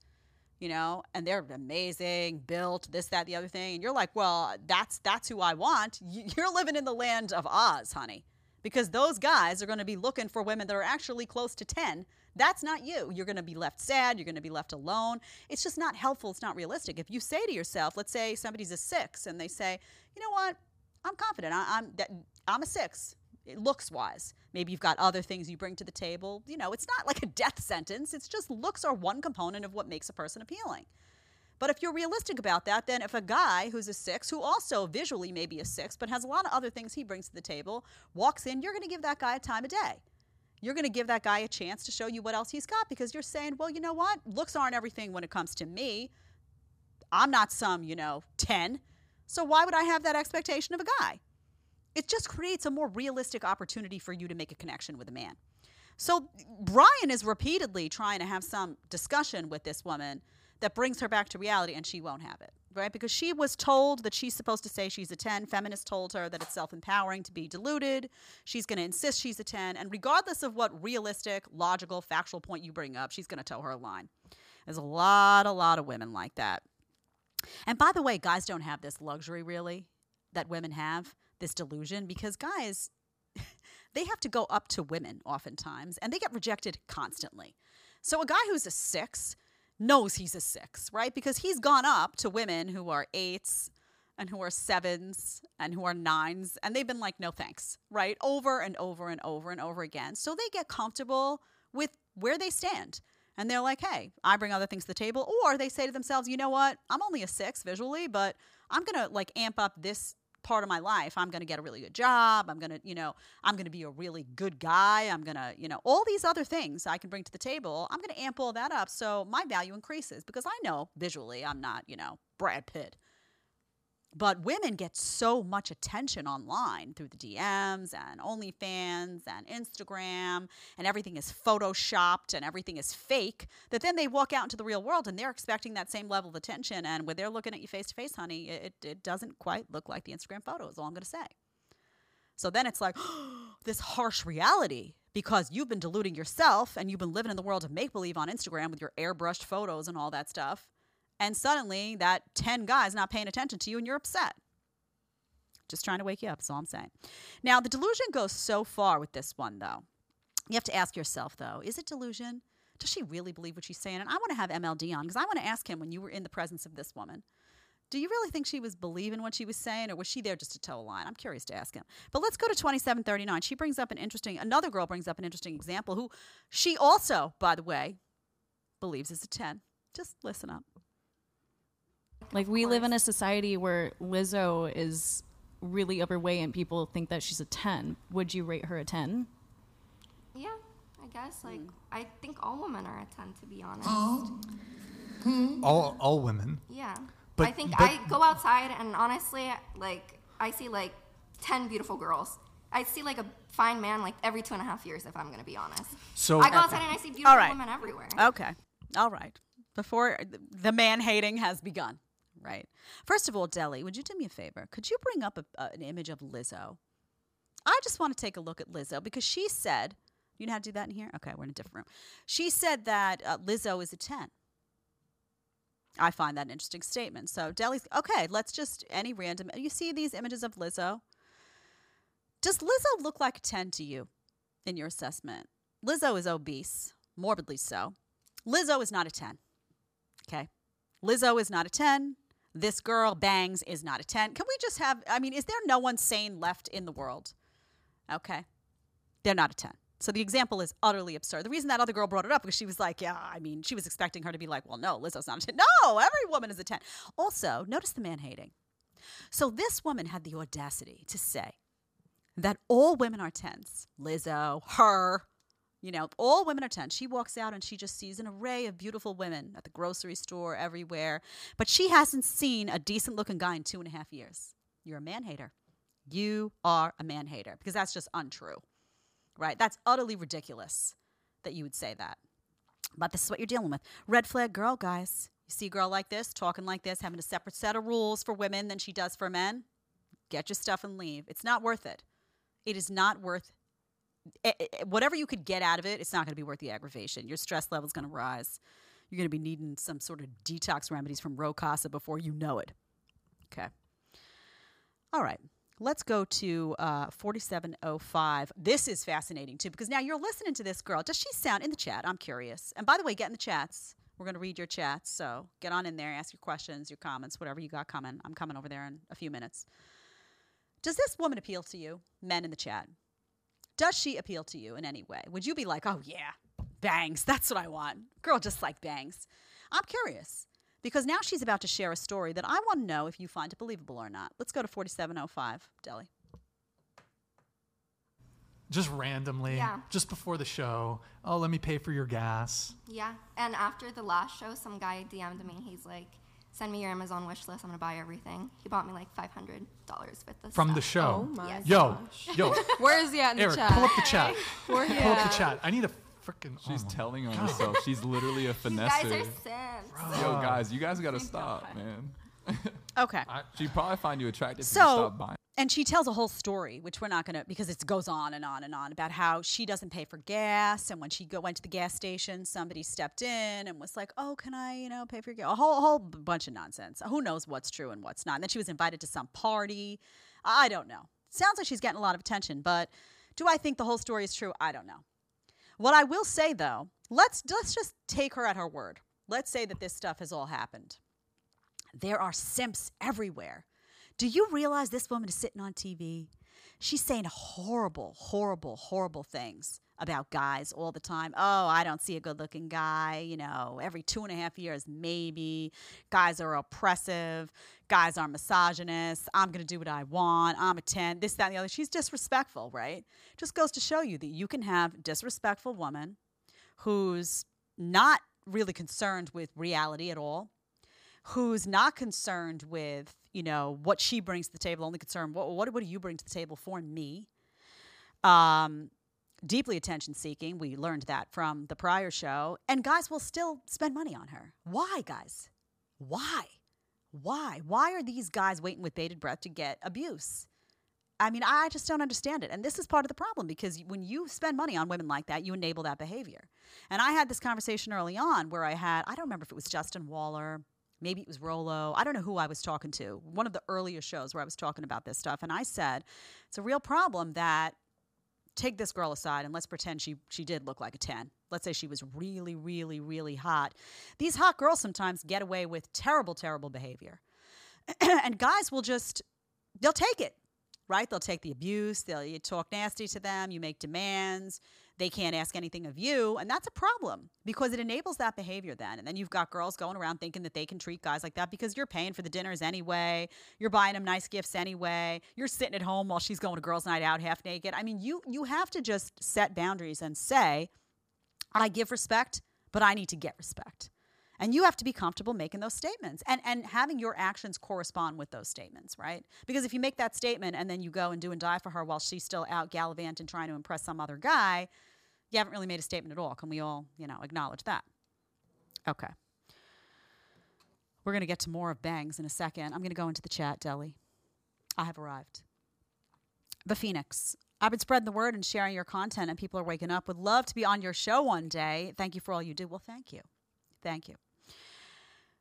you know, and they're amazing, built, this, that, the other thing. And you're like, well, that's that's who I want. You're living in the land of Oz, honey, because those guys are going to be looking for women that are actually close to 10. That's not you. You're going to be left sad. You're going to be left alone. It's just not helpful. It's not realistic. If you say to yourself, let's say somebody's a six, and they say, you know what, I'm confident. I, I'm that I'm a six It looks wise. Maybe you've got other things you bring to the table. You know, it's not like a death sentence. It's just looks are one component of what makes a person appealing. But if you're realistic about that, then if a guy who's a six, who also visually may be a six, but has a lot of other things he brings to the table, walks in, you're going to give that guy a time of day. You're going to give that guy a chance to show you what else he's got because you're saying, well, you know what? Looks aren't everything when it comes to me. I'm not some, you know, 10. So why would I have that expectation of a guy? It just creates a more realistic opportunity for you to make a connection with a man. So Brian is repeatedly trying to have some discussion with this woman that brings her back to reality, and she won't have it, right? Because she was told that she's supposed to say she's a 10. Feminists told her that it's self empowering to be deluded. She's going to insist she's a 10. And regardless of what realistic, logical, factual point you bring up, she's going to toe her a line. There's a lot, a lot of women like that. And by the way, guys don't have this luxury really. that women have, this delusion, because guys, they have to go up to women oftentimes and they get rejected constantly. So a guy who's a six knows he's a six, right? Because he's gone up to women who are eights and who are sevens and who are nines, and they've been like, no thanks, right? Over and over and over and over again. So they get comfortable with where they stand. And they're like, hey, I bring other things to the table. Or they say to themselves, you know what? I'm only a six visually, but I'm going to like amp up this part of my life. I'm going to get a really good job. I'm going to, you know, I'm going to be a really good guy. I'm going to, you know, all these other things I can bring to the table. I'm going to amp all that up so my value increases because I know visually I'm not, you know, Brad Pitt. But women get so much attention online through the DMs and OnlyFans and Instagram, and everything is photoshopped and everything is fake that then they walk out into the real world and they're expecting that same level of attention. And when they're looking at you face to face, honey, it, it doesn't quite look like the Instagram photo, is all I'm going to say. So then it's like this harsh reality because you've been deluding yourself and you've been living in the world of make believe on Instagram with your airbrushed photos and all that stuff. And suddenly that 10 guys not paying attention to you and you're upset. Just trying to wake you up, that's all I'm saying. Now, the delusion goes so far with this one, though. You have to ask yourself, though, is it delusion? Does she really believe what she's saying? And I want to have MLD on because I want to ask him when you were in the presence of this woman. Do you really think she was believing what she was saying, or was she there just to toe a line? I'm curious to ask him. But let's go to 2739. She brings up an interesting, another girl brings up an interesting example who she also, by the way, believes is a 10. Just listen up. Like we live in a society where Lizzo is really overweight and people think that she's a 10. Would you rate her a 10? Yeah, I guess. Like, hmm. I think all women are a 10, to be honest. Hmm? All all women. Yeah. But- I think but- I go outside and honestly, like, I see like 10 beautiful girls. I see like a fine man like every two and a half years, if I'm going to be honest. So- I go outside and I see beautiful All right. women everywhere. Okay. All right. Before the man hating has begun, right? First of all, Deli, would you do me a favor? Could you bring up a, an image of Lizzo? I just want to take a look at Lizzo because she said, you know how to do that in here? Okay, we're in a different room. She said that uh, Lizzo is a 10. I find that an interesting statement. So, Deli's, okay, let's just, any random, you see these images of Lizzo? Does Lizzo look like a 10 to you in your assessment? Lizzo is obese, morbidly so. Lizzo is not a 10. Okay. Lizzo is not a 10. This girl bangs is not a 10. Can we just have, I mean, is there no one sane left in the world? Okay. They're not a 10. So the example is utterly absurd. The reason that other girl brought it up because she was like, yeah, I mean, she was expecting her to be like, well, no, Lizzo's not a 10. No, every woman is a 10. Also, notice the man hating. So this woman had the audacity to say that all women are 10s. Lizzo, her, you know, all women are 10. She walks out and she just sees an array of beautiful women at the grocery store, everywhere. But she hasn't seen a decent looking guy in two and a half years. You're a man hater. You are a man hater because that's just untrue, right? That's utterly ridiculous that you would say that. But this is what you're dealing with. Red flag girl, guys. You see a girl like this, talking like this, having a separate set of rules for women than she does for men. Get your stuff and leave. It's not worth it. It is not worth whatever you could get out of it, it's not going to be worth the aggravation. Your stress level is going to rise. You're going to be needing some sort of detox remedies from Rowe Casa before you know it. Okay. All right. Let's go to uh, 4705. This is fascinating too because now you're listening to this girl. Does she sound in the chat? I'm curious. And by the way, get in the chats. We're going to read your chats. So get on in there, ask your questions, your comments, whatever you got coming. I'm coming over there in a few minutes. Does this woman appeal to you, men in the chat? Does she appeal to you in any way? Would you be like, oh, yeah, bangs, that's what I want? Girl, just like bangs. I'm curious because now she's about to share a story that I want to know if you find it believable or not. Let's go to 4705, Deli. Just randomly, Yeah. just before the show. Oh, let me pay for your gas. Yeah. And after the last show, some guy DM'd me. He's like, send me your Amazon wish list. I'm going to buy everything. He bought me like $500 with the From the show. Oh my yo, yo. Where is he at in the Eric, chat? pull up the chat. Where he pull up the chat. I need a freaking. She's oh telling on God. herself. She's literally a finesser. guys are simps. Yo, guys, you guys gotta stop, man. Okay. She'd probably find you attractive if So- you stop buying. And she tells a whole story, which we're not going to because it goes on and on and on about how she doesn't pay for gas, and when she go went to the gas station, somebody stepped in and was like, "Oh, can I, you know, pay for your gas?" A whole whole bunch of nonsense. Who knows what's true and what's not? And then she was invited to some party. I don't know. Sounds like she's getting a lot of attention, but do I think the whole story is true? I don't know. What I will say though, let's let's just take her at her word. Let's say that this stuff has all happened. There are simps everywhere. Do you realize this woman is sitting on TV? She's saying horrible, horrible, horrible things about guys all the time. Oh, I don't see a good looking guy. You know, every two and a half years, maybe. Guys are oppressive. Guys are misogynist. I'm going to do what I want. I'm a 10. This, that, and the other. She's disrespectful, right? Just goes to show you that you can have disrespectful woman who's not really concerned with reality at all who's not concerned with you know what she brings to the table only concerned what, what, what do you bring to the table for me? Um, deeply attention seeking. We learned that from the prior show. And guys will still spend money on her. Why guys? Why? Why? Why are these guys waiting with bated breath to get abuse? I mean, I just don't understand it. And this is part of the problem because when you spend money on women like that, you enable that behavior. And I had this conversation early on where I had, I don't remember if it was Justin Waller, maybe it was Rolo. I don't know who I was talking to. One of the earlier shows where I was talking about this stuff. And I said, it's a real problem that take this girl aside and let's pretend she she did look like a 10. Let's say she was really really really hot. These hot girls sometimes get away with terrible terrible behavior. and guys will just they'll take it. Right? They'll take the abuse, they'll you talk nasty to them, you make demands, they can't ask anything of you, and that's a problem because it enables that behavior then. And then you've got girls going around thinking that they can treat guys like that because you're paying for the dinners anyway, you're buying them nice gifts anyway, you're sitting at home while she's going to girls' night out half naked. I mean, you you have to just set boundaries and say, I give respect, but I need to get respect. And you have to be comfortable making those statements and, and having your actions correspond with those statements, right? Because if you make that statement and then you go and do and die for her while she's still out gallivanting trying to impress some other guy, you haven't really made a statement at all. Can we all, you know, acknowledge that? Okay. We're going to get to more of bangs in a second. I'm going to go into the chat, Deli. I have arrived. The Phoenix. I've been spreading the word and sharing your content, and people are waking up. Would love to be on your show one day. Thank you for all you do. Well, thank you. Thank you.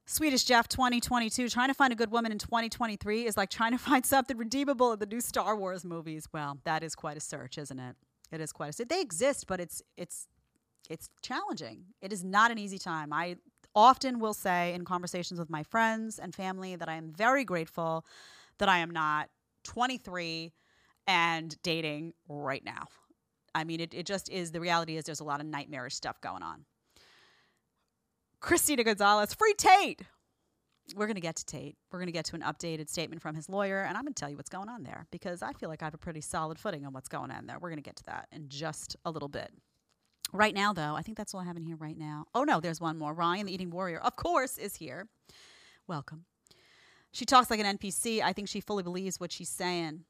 Swedish Jeff 2022. Trying to find a good woman in 2023 is like trying to find something redeemable in the new Star Wars movies. Well, that is quite a search, isn't it? It is quite a search. They exist, but it's it's it's challenging. It is not an easy time. I often will say in conversations with my friends and family that I am very grateful that I am not 23 and dating right now. I mean, it, it just is the reality is there's a lot of nightmarish stuff going on. Christina Gonzalez, free Tate. We're going to get to Tate. We're going to get to an updated statement from his lawyer, and I'm going to tell you what's going on there because I feel like I have a pretty solid footing on what's going on there. We're going to get to that in just a little bit. Right now, though, I think that's all I have in here right now. Oh, no, there's one more. Ryan, the eating warrior, of course, is here. Welcome. She talks like an NPC. I think she fully believes what she's saying.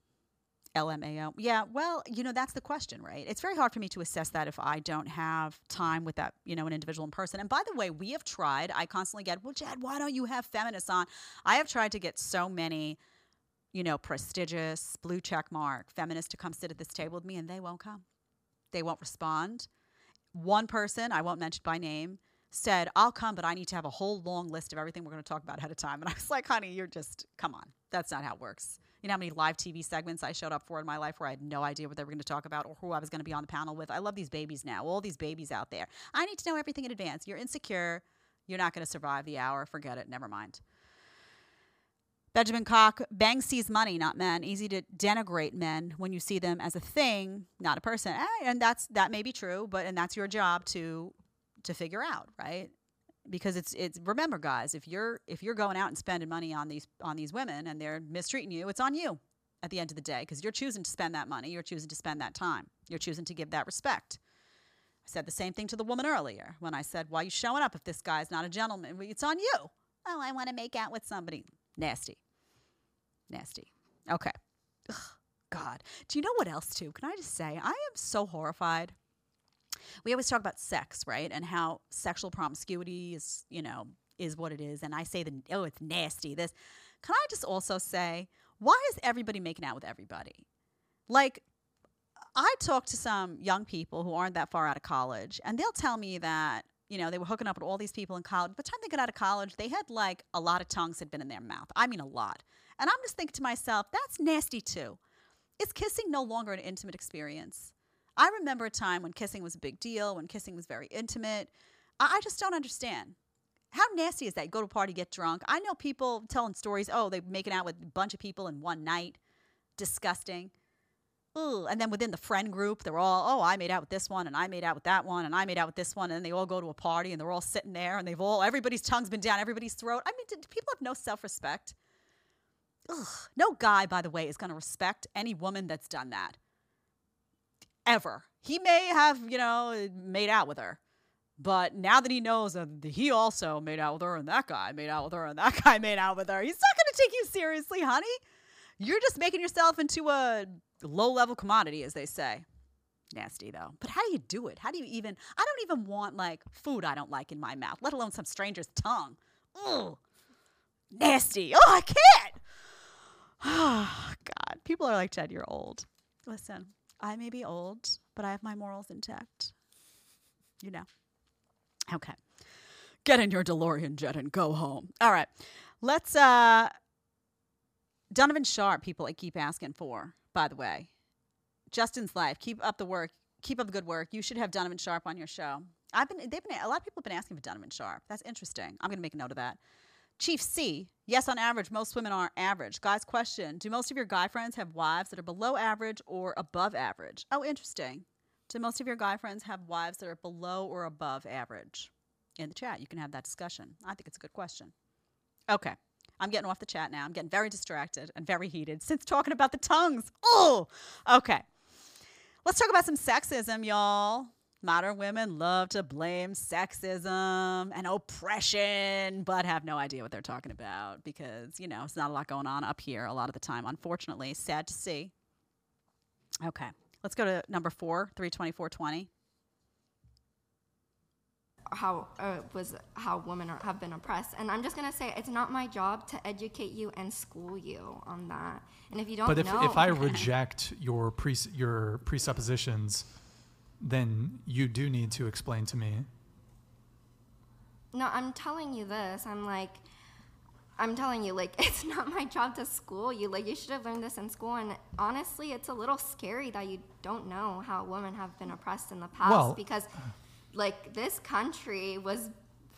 LMAO. Yeah, well, you know, that's the question, right? It's very hard for me to assess that if I don't have time with that, you know, an individual in person. And by the way, we have tried, I constantly get, well, Jed, why don't you have feminists on? I have tried to get so many, you know, prestigious, blue check mark feminists to come sit at this table with me, and they won't come. They won't respond. One person, I won't mention by name, said, I'll come, but I need to have a whole long list of everything we're going to talk about ahead of time. And I was like, honey, you're just, come on. That's not how it works. You know how many live TV segments I showed up for in my life where I had no idea what they were going to talk about or who I was going to be on the panel with? I love these babies now, all these babies out there. I need to know everything in advance. You're insecure. You're not going to survive the hour. Forget it. Never mind. Benjamin Cock, Bang sees money, not men. Easy to denigrate men when you see them as a thing, not a person. Eh, and that's that may be true, but and that's your job to to figure out, right? Because it's it's remember guys, if you're if you're going out and spending money on these on these women and they're mistreating you, it's on you at the end of the day because you're choosing to spend that money, you're choosing to spend that time. You're choosing to give that respect. I said the same thing to the woman earlier when I said, "Why are you showing up if this guy's not a gentleman? It's on you." Oh, I want to make out with somebody. Nasty. Nasty. Okay. Ugh, God. Do you know what else, too? Can I just say, I am so horrified. We always talk about sex, right? And how sexual promiscuity is, you know, is what it is. And I say the oh, it's nasty. This. Can I just also say, Why is everybody making out with everybody? Like, I talk to some young people who aren't that far out of college, and they'll tell me that, you know, they were hooking up with all these people in college. By the time they got out of college, they had like a lot of tongues had been in their mouth. I mean, a lot. And I'm just thinking to myself, that's nasty too. Is kissing no longer an intimate experience? I remember a time when kissing was a big deal, when kissing was very intimate. I, I just don't understand. How nasty is that? You go to a party, get drunk. I know people telling stories, oh, they're making out with a bunch of people in one night. Disgusting. Ooh, and then within the friend group, they're all, oh, I made out with this one, and I made out with that one, and I made out with this one, and then they all go to a party, and they're all sitting there, and they've all, everybody's tongue's been down everybody's throat. I mean, do, people have no self respect? Ugh. No guy, by the way, is going to respect any woman that's done that. Ever. He may have, you know, made out with her. But now that he knows that he also made out with her and that guy made out with her and that guy made out with her, he's not going to take you seriously, honey. You're just making yourself into a low level commodity, as they say. Nasty though. But how do you do it? How do you even? I don't even want like food I don't like in my mouth, let alone some stranger's tongue. Ugh. Nasty. Oh, I can't. Oh, God. People are like, Jed, you're old. Listen, I may be old, but I have my morals intact. You know. Okay. Get in your DeLorean jet and go home. All right. Let's uh Donovan Sharp, people I keep asking for, by the way. Justin's life. Keep up the work. Keep up the good work. You should have Donovan Sharp on your show. I've been they've been a lot of people have been asking for Donovan Sharp. That's interesting. I'm gonna make a note of that. Chief C, yes, on average, most women are average. Guys, question Do most of your guy friends have wives that are below average or above average? Oh, interesting. Do most of your guy friends have wives that are below or above average? In the chat, you can have that discussion. I think it's a good question. Okay. I'm getting off the chat now. I'm getting very distracted and very heated since talking about the tongues. Oh, okay. Let's talk about some sexism, y'all. Modern women love to blame sexism and oppression, but have no idea what they're talking about because, you know, it's not a lot going on up here a lot of the time, unfortunately. Sad to see. Okay. Let's go to number four, 32420. how uh, was how women are, have been oppressed and i'm just going to say it's not my job to educate you and school you on that and if you don't But if, know if I reject your pre, your presuppositions, then you do need to explain to me. no i'm telling you this. I'm like i'm telling you like it's not my job to school you. Like you should have learned this in school. And honestly it's a little scary that you don't know how women have been oppressed in the past Well- because like this country was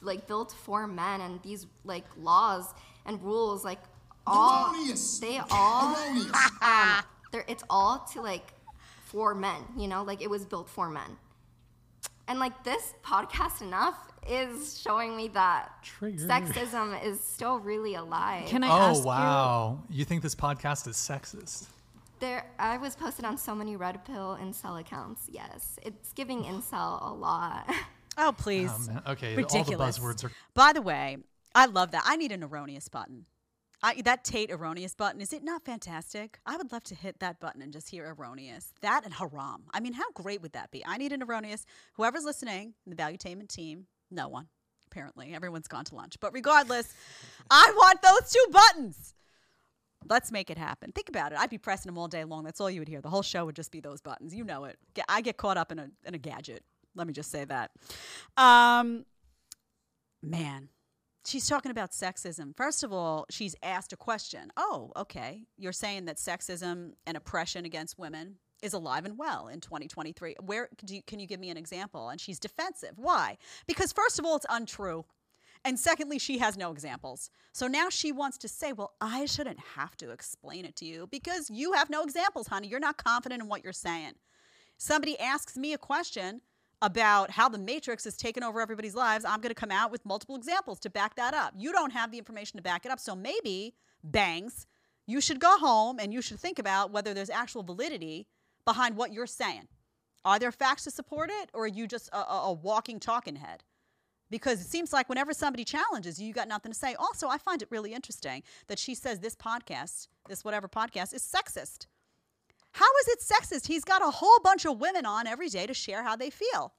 like built for men and these like laws and rules like all they all um they're, it's all to like for men you know like it was built for men and like this podcast enough is showing me that Triggered. sexism is still really alive Can I oh ask wow! You think this podcast is sexist? There, I was posted on so many red pill incel accounts. Yes, it's giving incel a lot. Oh, please. Oh, man. Okay, all the Ridiculous. buzzwords are- By the way, I love that. I need an erroneous button. I, that Tate erroneous button, is it not fantastic? I would love to hit that button and just hear erroneous. That and haram. I mean, how great would that be? I need an erroneous. Whoever's listening, the Valuetainment team, no one, apparently. Everyone's gone to lunch. But regardless, I want those two buttons. Let's make it happen. Think about it. I'd be pressing them all day long. That's all you would hear. The whole show would just be those buttons. You know it. I get caught up in a in a gadget. Let me just say that. Um, man, she's talking about sexism. First of all, she's asked a question. Oh, okay. You're saying that sexism and oppression against women is alive and well in 2023. Where you, can you give me an example? And she's defensive. Why? Because first of all, it's untrue. And secondly, she has no examples. So now she wants to say, well, I shouldn't have to explain it to you because you have no examples, honey. You're not confident in what you're saying. Somebody asks me a question about how the matrix has taken over everybody's lives. I'm going to come out with multiple examples to back that up. You don't have the information to back it up. So maybe, bangs, you should go home and you should think about whether there's actual validity behind what you're saying. Are there facts to support it, or are you just a, a, a walking talking head? because it seems like whenever somebody challenges you, you got nothing to say. Also, I find it really interesting that she says this podcast, this whatever podcast, is sexist. How is it sexist? He's got a whole bunch of women on every day to share how they feel.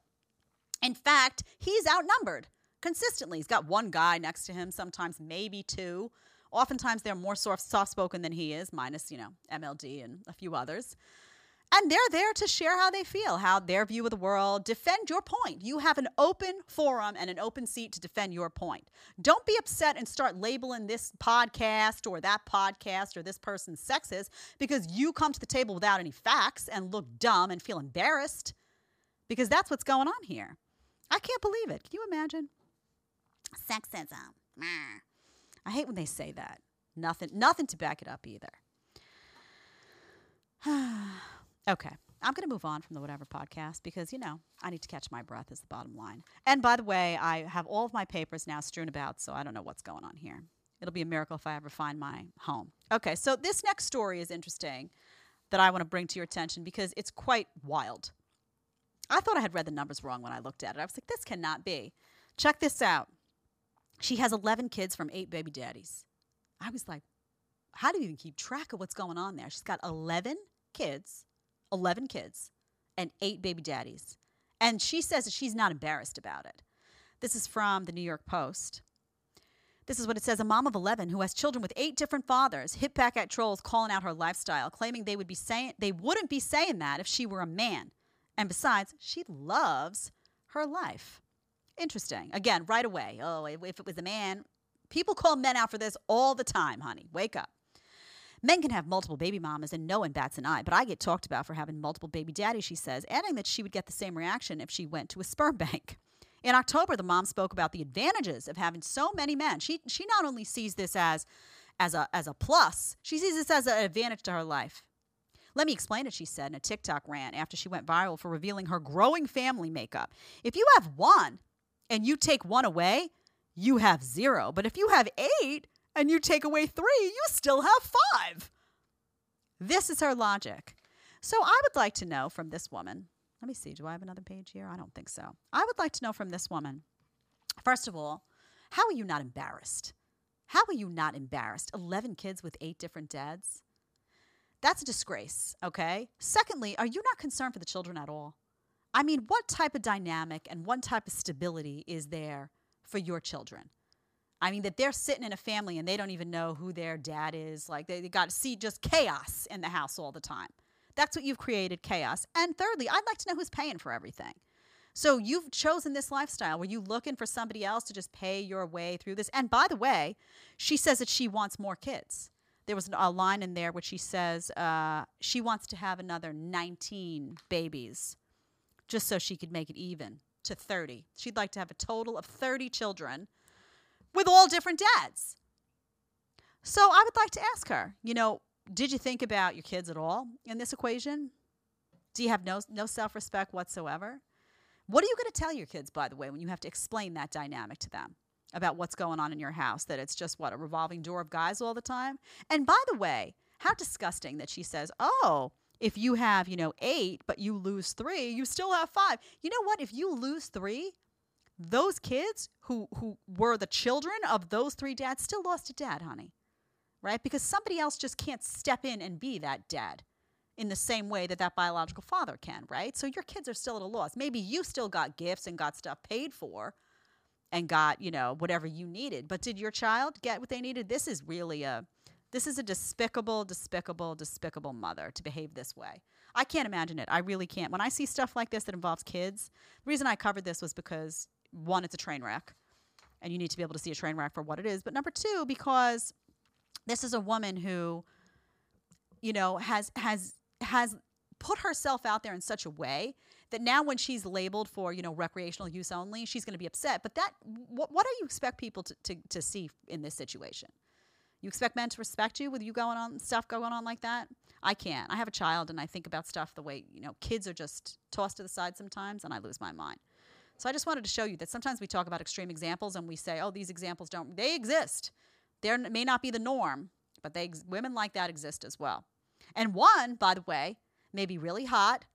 In fact, he's outnumbered consistently. He's got one guy next to him, sometimes maybe two. Oftentimes they're more soft spoken than he is, minus, you know, MLD and a few others. And they're there to share how they feel, how their view of the world, defend your point. You have an open forum and an open seat to defend your point. Don't be upset and start labeling this podcast or that podcast or this person sexist because you come to the table without any facts and look dumb and feel embarrassed because that's what's going on here. I can't believe it. Can you imagine? Sexism. I hate when they say that. Nothing nothing to back it up either. okay. I'm going to move on from the whatever podcast because, you know, I need to catch my breath is the bottom line. And by the way, I have all of my papers now strewn about, so I don't know what's going on here. It'll be a miracle if I ever find my home. Okay, so this next story is interesting that I want to bring to your attention because it's quite wild. I thought I had read the numbers wrong when I looked at it. I was like, this cannot be. Check this out. She has 11 kids from eight baby daddies. I was like, how do you even keep track of what's going on there? She's got 11 kids, 11 kids, and eight baby daddies. And she says that she's not embarrassed about it. This is from the New York Post. This is what it says. A mom of 11 who has children with eight different fathers hit back at trolls calling out her lifestyle, claiming they would be saying they wouldn't be saying that if she were a man. And besides, she loves her life. Interesting. Again, right away. Oh, if if it was a man, people call men out for this all the time, honey. Wake up. Men can have multiple baby mamas and no one bats an eye, but I get talked about for having multiple baby daddies, she says, adding that she would get the same reaction if she went to a sperm bank. In October, the mom spoke about the advantages of having so many men. She she not only sees this as as a as a plus, she sees this as an advantage to her life. Let me explain it, she said in a TikTok rant after she went viral for revealing her growing family makeup. If you have one and you take one away, you have zero. But if you have eight and you take away three, you still have five. This is her logic. So I would like to know from this woman. Let me see. Do I have another page here? I don't think so. I would like to know from this woman. First of all, how are you not embarrassed? How are you not embarrassed? 11 kids with eight different dads? That's a disgrace, okay? Secondly, are you not concerned for the children at all? I mean, what type of dynamic and what type of stability is there for your children? I mean, that they're sitting in a family and they don't even know who their dad is. Like, they, they got to see just chaos in the house all the time. That's what you've created chaos. And thirdly, I'd like to know who's paying for everything. So you've chosen this lifestyle. Were you looking for somebody else to just pay your way through this? And by the way, she says that she wants more kids. There was a line in there which she says uh, she wants to have another 19 babies just so she could make it even to 30. She'd like to have a total of 30 children with all different dads. So I would like to ask her, you know, did you think about your kids at all in this equation? Do you have no no self-respect whatsoever? What are you going to tell your kids by the way when you have to explain that dynamic to them about what's going on in your house that it's just what a revolving door of guys all the time? And by the way, how disgusting that she says, "Oh, if you have, you know, 8 but you lose 3, you still have 5." You know what? If you lose 3, those kids who who were the children of those three dads still lost a dad, honey. Right? Because somebody else just can't step in and be that dad in the same way that that biological father can, right? So your kids are still at a loss. Maybe you still got gifts and got stuff paid for and got, you know, whatever you needed, but did your child get what they needed? This is really a this is a despicable, despicable, despicable mother to behave this way. I can't imagine it. I really can't. When I see stuff like this that involves kids, the reason I covered this was because one, it's a train wreck, and you need to be able to see a train wreck for what it is. But number two, because this is a woman who, you know, has has has put herself out there in such a way that now when she's labeled for you know recreational use only, she's going to be upset. But that what, what do you expect people to, to to see in this situation? You expect men to respect you with you going on stuff going on like that? I can't. I have a child and I think about stuff the way, you know, kids are just tossed to the side sometimes and I lose my mind. So I just wanted to show you that sometimes we talk about extreme examples and we say, "Oh, these examples don't they exist. They may not be the norm, but they women like that exist as well." And one, by the way, may be really hot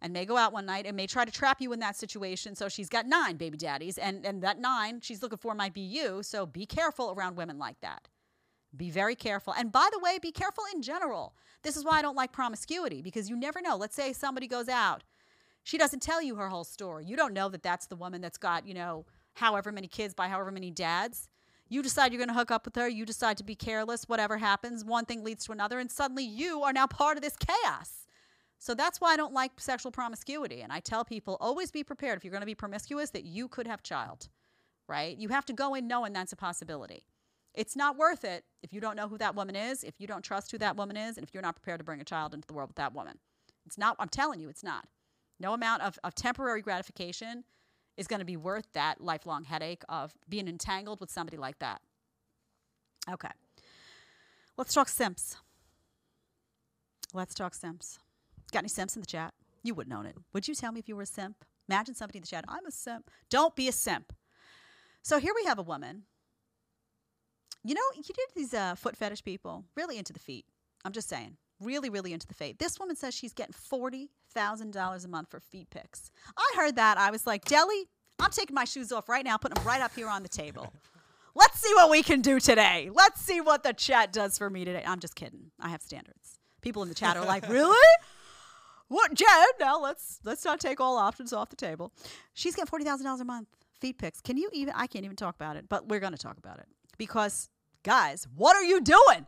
and may go out one night and may try to trap you in that situation. So she's got nine baby daddies, and, and that nine she's looking for might be you. So be careful around women like that. Be very careful. And by the way, be careful in general. This is why I don't like promiscuity because you never know. Let's say somebody goes out, she doesn't tell you her whole story. You don't know that that's the woman that's got, you know, however many kids by however many dads. You decide you're going to hook up with her. You decide to be careless. Whatever happens, one thing leads to another, and suddenly you are now part of this chaos. So that's why I don't like sexual promiscuity. And I tell people always be prepared if you're going to be promiscuous that you could have child, right? You have to go in knowing that's a possibility. It's not worth it if you don't know who that woman is, if you don't trust who that woman is, and if you're not prepared to bring a child into the world with that woman. It's not, I'm telling you, it's not. No amount of, of temporary gratification is going to be worth that lifelong headache of being entangled with somebody like that. Okay. Let's talk simps. Let's talk simps. Got any simps in the chat? You wouldn't own it. Would you tell me if you were a simp? Imagine somebody in the chat, I'm a simp. Don't be a simp. So here we have a woman. You know, you did these uh, foot fetish people really into the feet. I'm just saying, really, really into the feet. This woman says she's getting forty thousand dollars a month for feet pics. I heard that. I was like, Deli, I'm taking my shoes off right now, putting them right up here on the table. Let's see what we can do today. Let's see what the chat does for me today. I'm just kidding. I have standards. People in the chat are like, really? What, Jen? Now let's let's not take all options off the table. She's getting forty thousand dollars a month feed picks. Can you even? I can't even talk about it, but we're going to talk about it because, guys, what are you doing?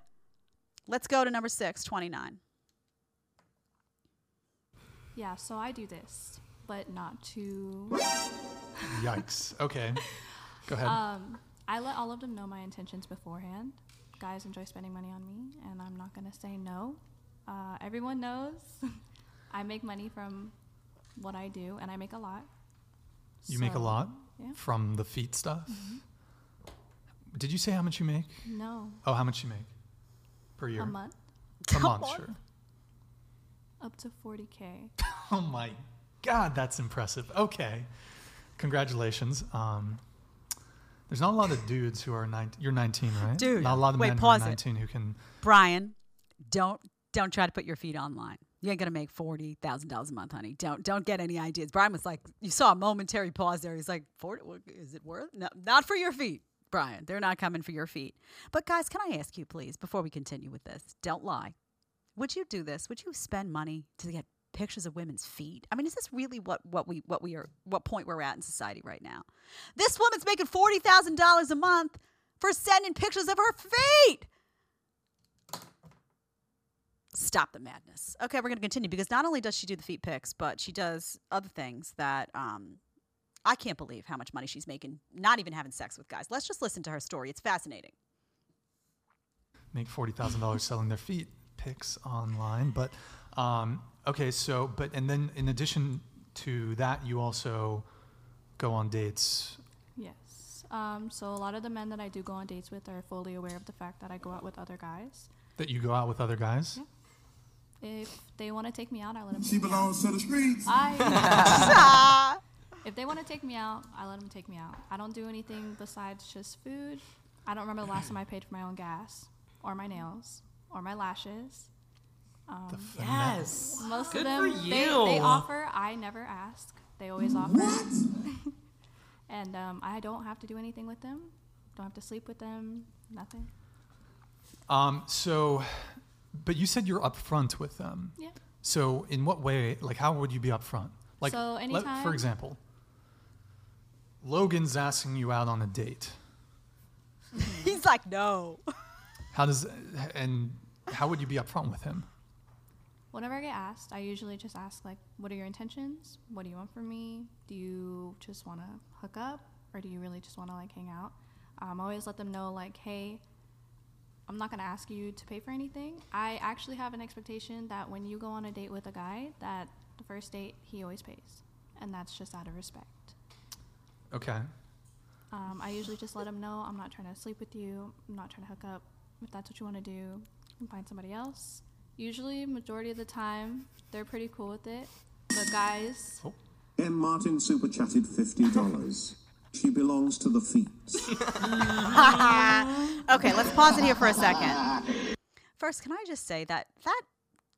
Let's go to number six, 29. Yeah, so I do this, but not to. Yikes. Okay. Go ahead. Um, I let all of them know my intentions beforehand. Guys enjoy spending money on me, and I'm not gonna say no. Uh, everyone knows I make money from what I do, and I make a lot. you make a lot Yeah. from the feet stuff. Mhm. Did you say how much you make? No. Oh, how much you make per year? A month. A month, sure. Up to 40k. Oh my God, that's impressive. Okay, congratulations. Um, there's not a lot of dudes who are 19. You're 19, right? Dude, not a lot of wait, men pause who are it. 19 who can. Brian, don't don't try to put your feet online. You ain't gonna make forty thousand dollars a month, honey. Don't don't get any ideas. Brian was like, you saw a momentary pause there. He's like, forty? is it worth? No, not for your feet, Brian. They're not coming for your feet. But guys, can I ask you, please, before we continue with this, don't lie. Would you do this? Would you spend money to get pictures of women's feet? I mean, is this really what what we what we are what point we're at in society right now? This woman's making forty thousand dollars a month for sending pictures of her feet. Stop the madness. Okay, we're going to continue because not only does she do the feet pics, but she does other things that um, I can't believe how much money she's making, not even having sex with guys. Let's just listen to her story. It's fascinating. make forty thousand dollars selling their feet pics online. But um, okay, so but and then in addition to that, you also go on dates. Yes. Um, so a lot of the men that I do go on dates with are fully aware of the fact that I go out with other guys. That you go out with other guys. If they want to take me out, I let them. She belongs to the streets. I. if they want to take me out, I let them take me out. I don't do anything besides just food. I don't remember the last time I paid for my own gas, or my nails, or my lashes. Um, Yes. Most Good of for them, they, they offer. I never ask. They always offer. What? and um, I don't have to do anything with them. Don't have to sleep with them. Nothing. Um, so, but you said you're upfront with them. Yeah. So, in what way? Like, how would you be upfront? Like, So let- anytime- for example, Logan's asking you out on a date. He's like, no. How does and how would you be upfront with him? Whenever I get asked, I usually just ask like, "What are your intentions? What do you want from me? Do you just want to hook up, or do you really just want to like hang out?" Um, I always let them know like, "Hey, I'm not gonna ask you to pay for anything. I actually have an expectation that when you go on a date with a guy, that the first date he always pays, and that's just out of respect." Okay. Um, I usually just let them know I'm not trying to sleep with you. I'm not trying to hook up. If that's what you want to do, you can find somebody else. Usually, majority of the time, they're pretty cool with it. But guys, M. Martin super chatted $50. She belongs to the feet. okay, let's pause it here for a second. First, can I just say that that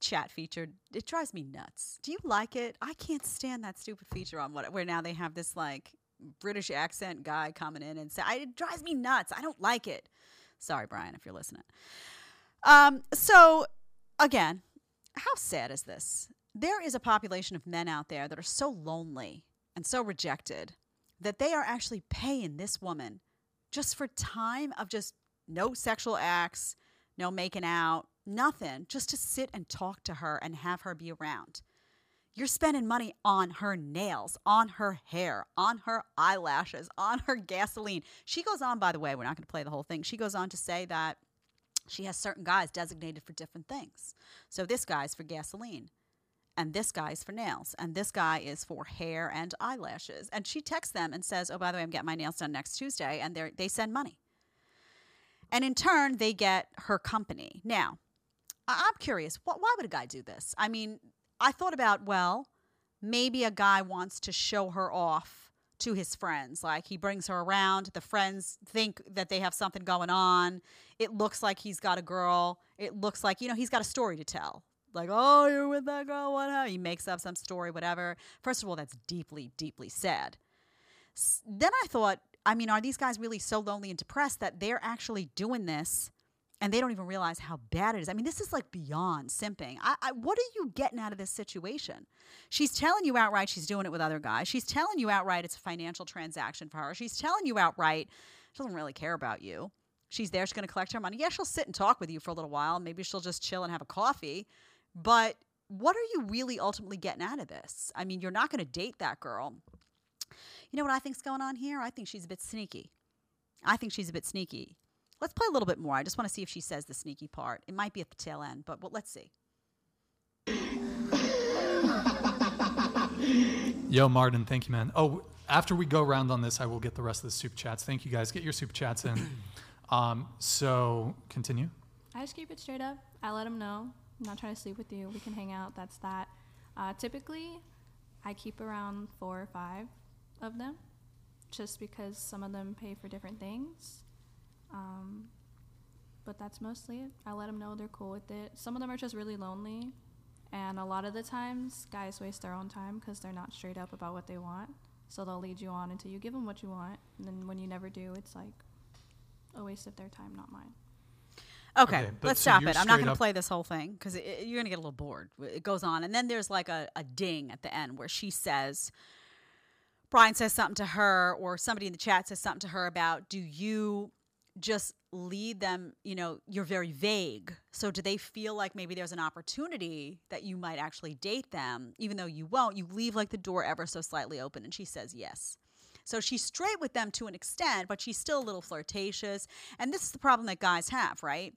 chat feature it drives me nuts. Do you like it? I can't stand that stupid feature on what where now they have this like British accent guy coming in and say I, it drives me nuts. I don't like it. Sorry, Brian, if you're listening. Um, so again, how sad is this? There is a population of men out there that are so lonely and so rejected that they are actually paying this woman just for time of just no sexual acts, no making out, nothing, just to sit and talk to her and have her be around. You're spending money on her nails, on her hair, on her eyelashes, on her gasoline. She goes on, by the way, we're not going to play the whole thing. She goes on to say that she has certain guys designated for different things. So this guy's for gasoline, and this guy's for nails, and this guy is for hair and eyelashes. And she texts them and says, "Oh, by the way, I'm getting my nails done next Tuesday," and they they send money. And in turn, they get her company. Now, I'm curious, wh- why would a guy do this? I mean, I thought about, well, maybe a guy wants to show her off to his friends. Like he brings her around, the friends think that they have something going on. It looks like he's got a girl. It looks like, you know, he's got a story to tell. Like, oh, you're with that girl, what? hap-" He makes up some story, whatever. First of all, that's deeply, deeply sad. S- Then I thought, I mean, are these guys really so lonely and depressed that they're actually doing this and they don't even realize how bad it is. I mean, this is like beyond simping. I, I, what are you getting out of this situation? She's telling you outright she's doing it with other guys. She's telling you outright it's a financial transaction for her. She's telling you outright she doesn't really care about you. She's there. She's going to collect her money. Yeah, she'll sit and talk with you for a little while. Maybe she'll just chill and have a coffee. But what are you really ultimately getting out of this? I mean, you're not going to date that girl. You know what I think's going on here? I think she's a bit sneaky. I think she's a bit sneaky. Let's play a little bit more. I just want to see if she says the sneaky part. It might be at the tail end, but well, let's see. Yo, Martin, thank you, man. Oh, after we go around on this, I will get the rest of the super chats. Thank you, guys. Get your super chats in. um, so continue. I just keep it straight up. I let them know. I'm not trying to sleep with you. We can hang out. That's that. Uh, typically, I keep around four or five of them, just because some of them pay for different things. Um, but that's mostly it. I let them know they're cool with it. Some of them are just really lonely, and a lot of the times, guys waste their own time because they're not straight up about what they want. So they'll lead you on until you give them what you want, and then when you never do, it's like a waste of their time, not mine. Okay, Okay, let's so stop it. I'm not going to play this whole thing because you're going to get a little bored. It goes on. And then there's like a, a ding at the end where she says, Brian says something to her, or somebody in the chat says something to her about, do you just lead them? You know, you're very vague. So do they feel like maybe there's an opportunity that you might actually date them, even though you won't? You leave like the door ever so slightly open. And she says yes. So she's straight with them to an extent, but she's still a little flirtatious. And this is the problem that guys have, right?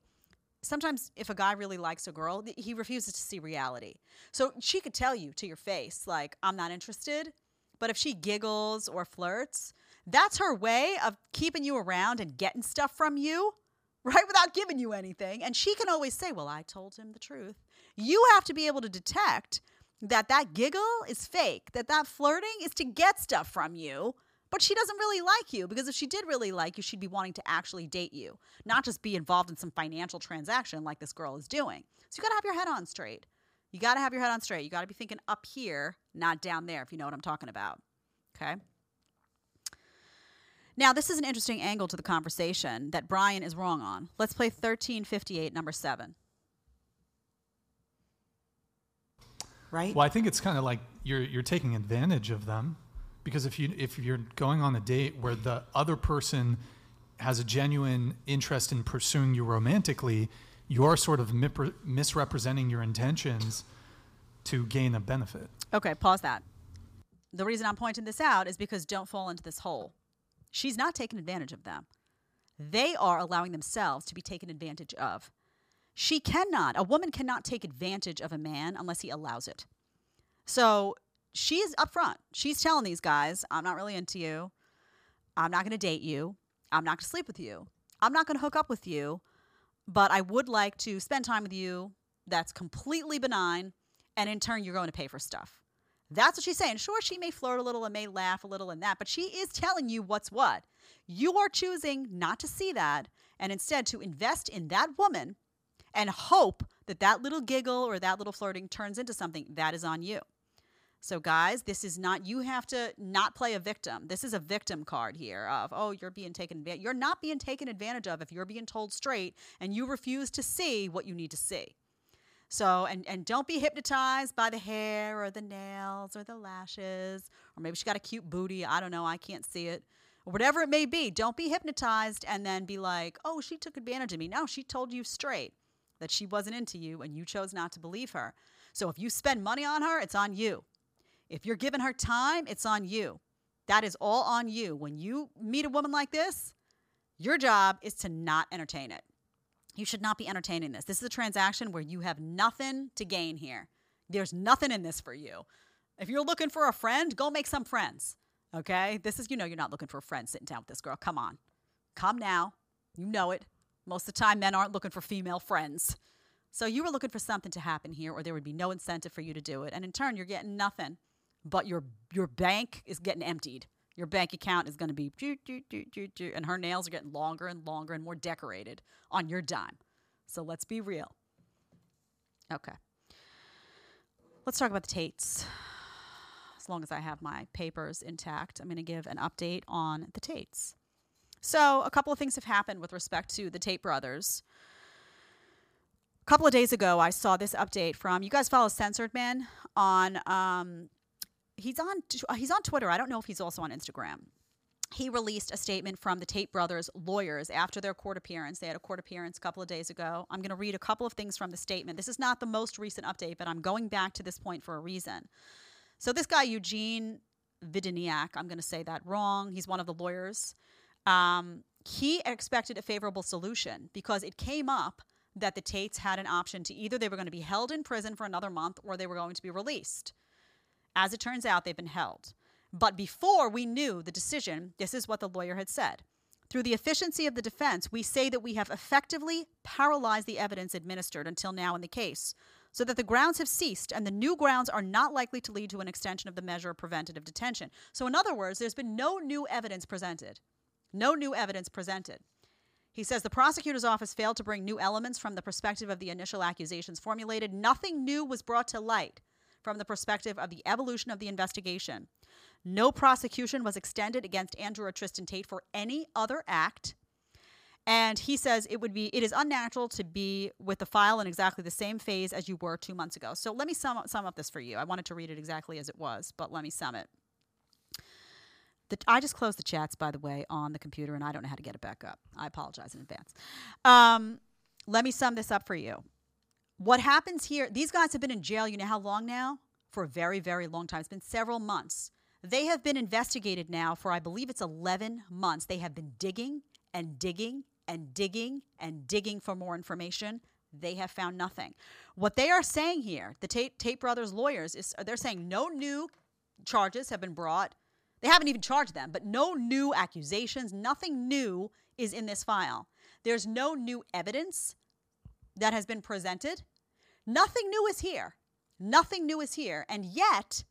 Sometimes if a guy really likes a girl, he refuses to see reality. So she could tell you to your face, like, I'm not interested. But if she giggles or flirts, that's her way of keeping you around and getting stuff from you, right? Without giving you anything. And she can always say, Well, I told him the truth. You have to be able to detect that that giggle is fake, that that flirting is to get stuff from you. But she doesn't really like you because if she did really like you, she'd be wanting to actually date you, not just be involved in some financial transaction like this girl is doing. So you got to have your head on straight. You got to have your head on straight. You got to be thinking up here, not down there, if you know what I'm talking about. Okay. Now, this is an interesting angle to the conversation that Brian is wrong on. Let's play 1358, number seven. Right? Well, I think it's kind of like you're you're taking advantage of them because if you if you're going on a date where the other person has a genuine interest in pursuing you romantically, you're sort of misrepresenting your intentions to gain a benefit. Okay, pause that. The reason I'm pointing this out is because don't fall into this hole. She's not taking advantage of them. They are allowing themselves to be taken advantage of. She cannot, a woman cannot take advantage of a man unless he allows it. So she she's upfront. She's telling these guys, I'm not really into you. I'm not going to date you. I'm not going to sleep with you. I'm not going to hook up with you. But I would like to spend time with you that's completely benign. And in turn, you're going to pay for stuff. That's what she's saying. Sure, she may flirt a little and may laugh a little and that, but she is telling you what's what. You are choosing not to see that and instead to invest in that woman and hope that that little giggle or that little flirting turns into something that is on you. So, guys, this is not, you have to not play a victim. This is a victim card here of, oh, you're being taken. You're not being taken advantage of if you're being told straight and you refuse to see what you need to see. So, and, and don't be hypnotized by the hair or the nails or the lashes, or maybe she got a cute booty. I don't know. I can't see it. or whatever it may be. Don't be hypnotized and then be like, oh, she took advantage of me. No, she told you straight that she wasn't into you and you chose not to believe her. So if you spend money on her, it's on you. If you're giving her time, it's on you. That is all on you. When you meet a woman like this, your job is to not entertain it. You should not be entertaining this. This is a transaction where you have nothing to gain here. There's nothing in this for you. If you're looking for a friend, go make some friends. Okay? This is, you know, you're not looking for a friend sitting down with this girl. Come on. Come now. You know it. Most of the time, men aren't looking for female friends. So you were looking for something to happen here, or there would be no incentive for you to do it. And in turn, you're getting nothing. But your your bank is getting emptied. Your bank account is going to be, and her nails are getting longer and longer and more decorated on your dime. So let's be real. Okay. Let's talk about the Tates. As long as I have my papers intact, I'm going to give an update on the Tates. So, a couple of things have happened with respect to the Tate brothers. A couple of days ago, I saw this update from you guys follow Censored Men on um, he's on uh, he's on Twitter. I don't know if he's also on Instagram. He released a statement from the Tate brothers' lawyers after their court appearance. They had a court appearance a couple of days ago. I'm going to read a couple of things from the statement. This is not the most recent update, but I'm going back to this point for a reason. So this guy Eugene Vidineac, I'm going to say that wrong. He's one of the lawyers. Um, he expected a favorable solution because it came up that the Tates had an option to either they were going to be held in prison for another month or they were going to be released. As it turns out, they've been held. But before we knew the decision, this is what the lawyer had said. Through the efficiency of the defense, we say that we have effectively paralyzed the evidence administered until now in the case, so that the grounds have ceased and the new grounds are not likely to lead to an extension of the measure of preventative detention. So, in other words, there's been no new evidence presented. No new evidence presented. He says the prosecutor's office failed to bring new elements from the perspective of the initial accusations formulated. Nothing new was brought to light from the perspective of the evolution of the investigation. No prosecution was extended against Andrew or Tristan Tate for any other act. And he says it would be it is unnatural to be with the file in exactly the same phase as you were two months ago. So let me sum up, sum up this for you. I wanted to read it exactly as it was, but let me sum it. The, I just closed the chats, by the way, on the computer, and I don't know how to get it back up. I apologize in advance. Um, let me sum this up for you. What happens here, these guys have been in jail, you know how long now? For a very, very long time. It's been several months. They have been investigated now for, I believe it's 11 months. They have been digging and digging and digging and digging for more information. They have found nothing. What they are saying here, the Tate, Tate brothers' lawyers, is they're saying no new charges have been brought. They haven't even charged them, but no new accusations, nothing new is in this file. There's no new evidence that has been presented. Nothing new is here. Nothing new is here. And yet,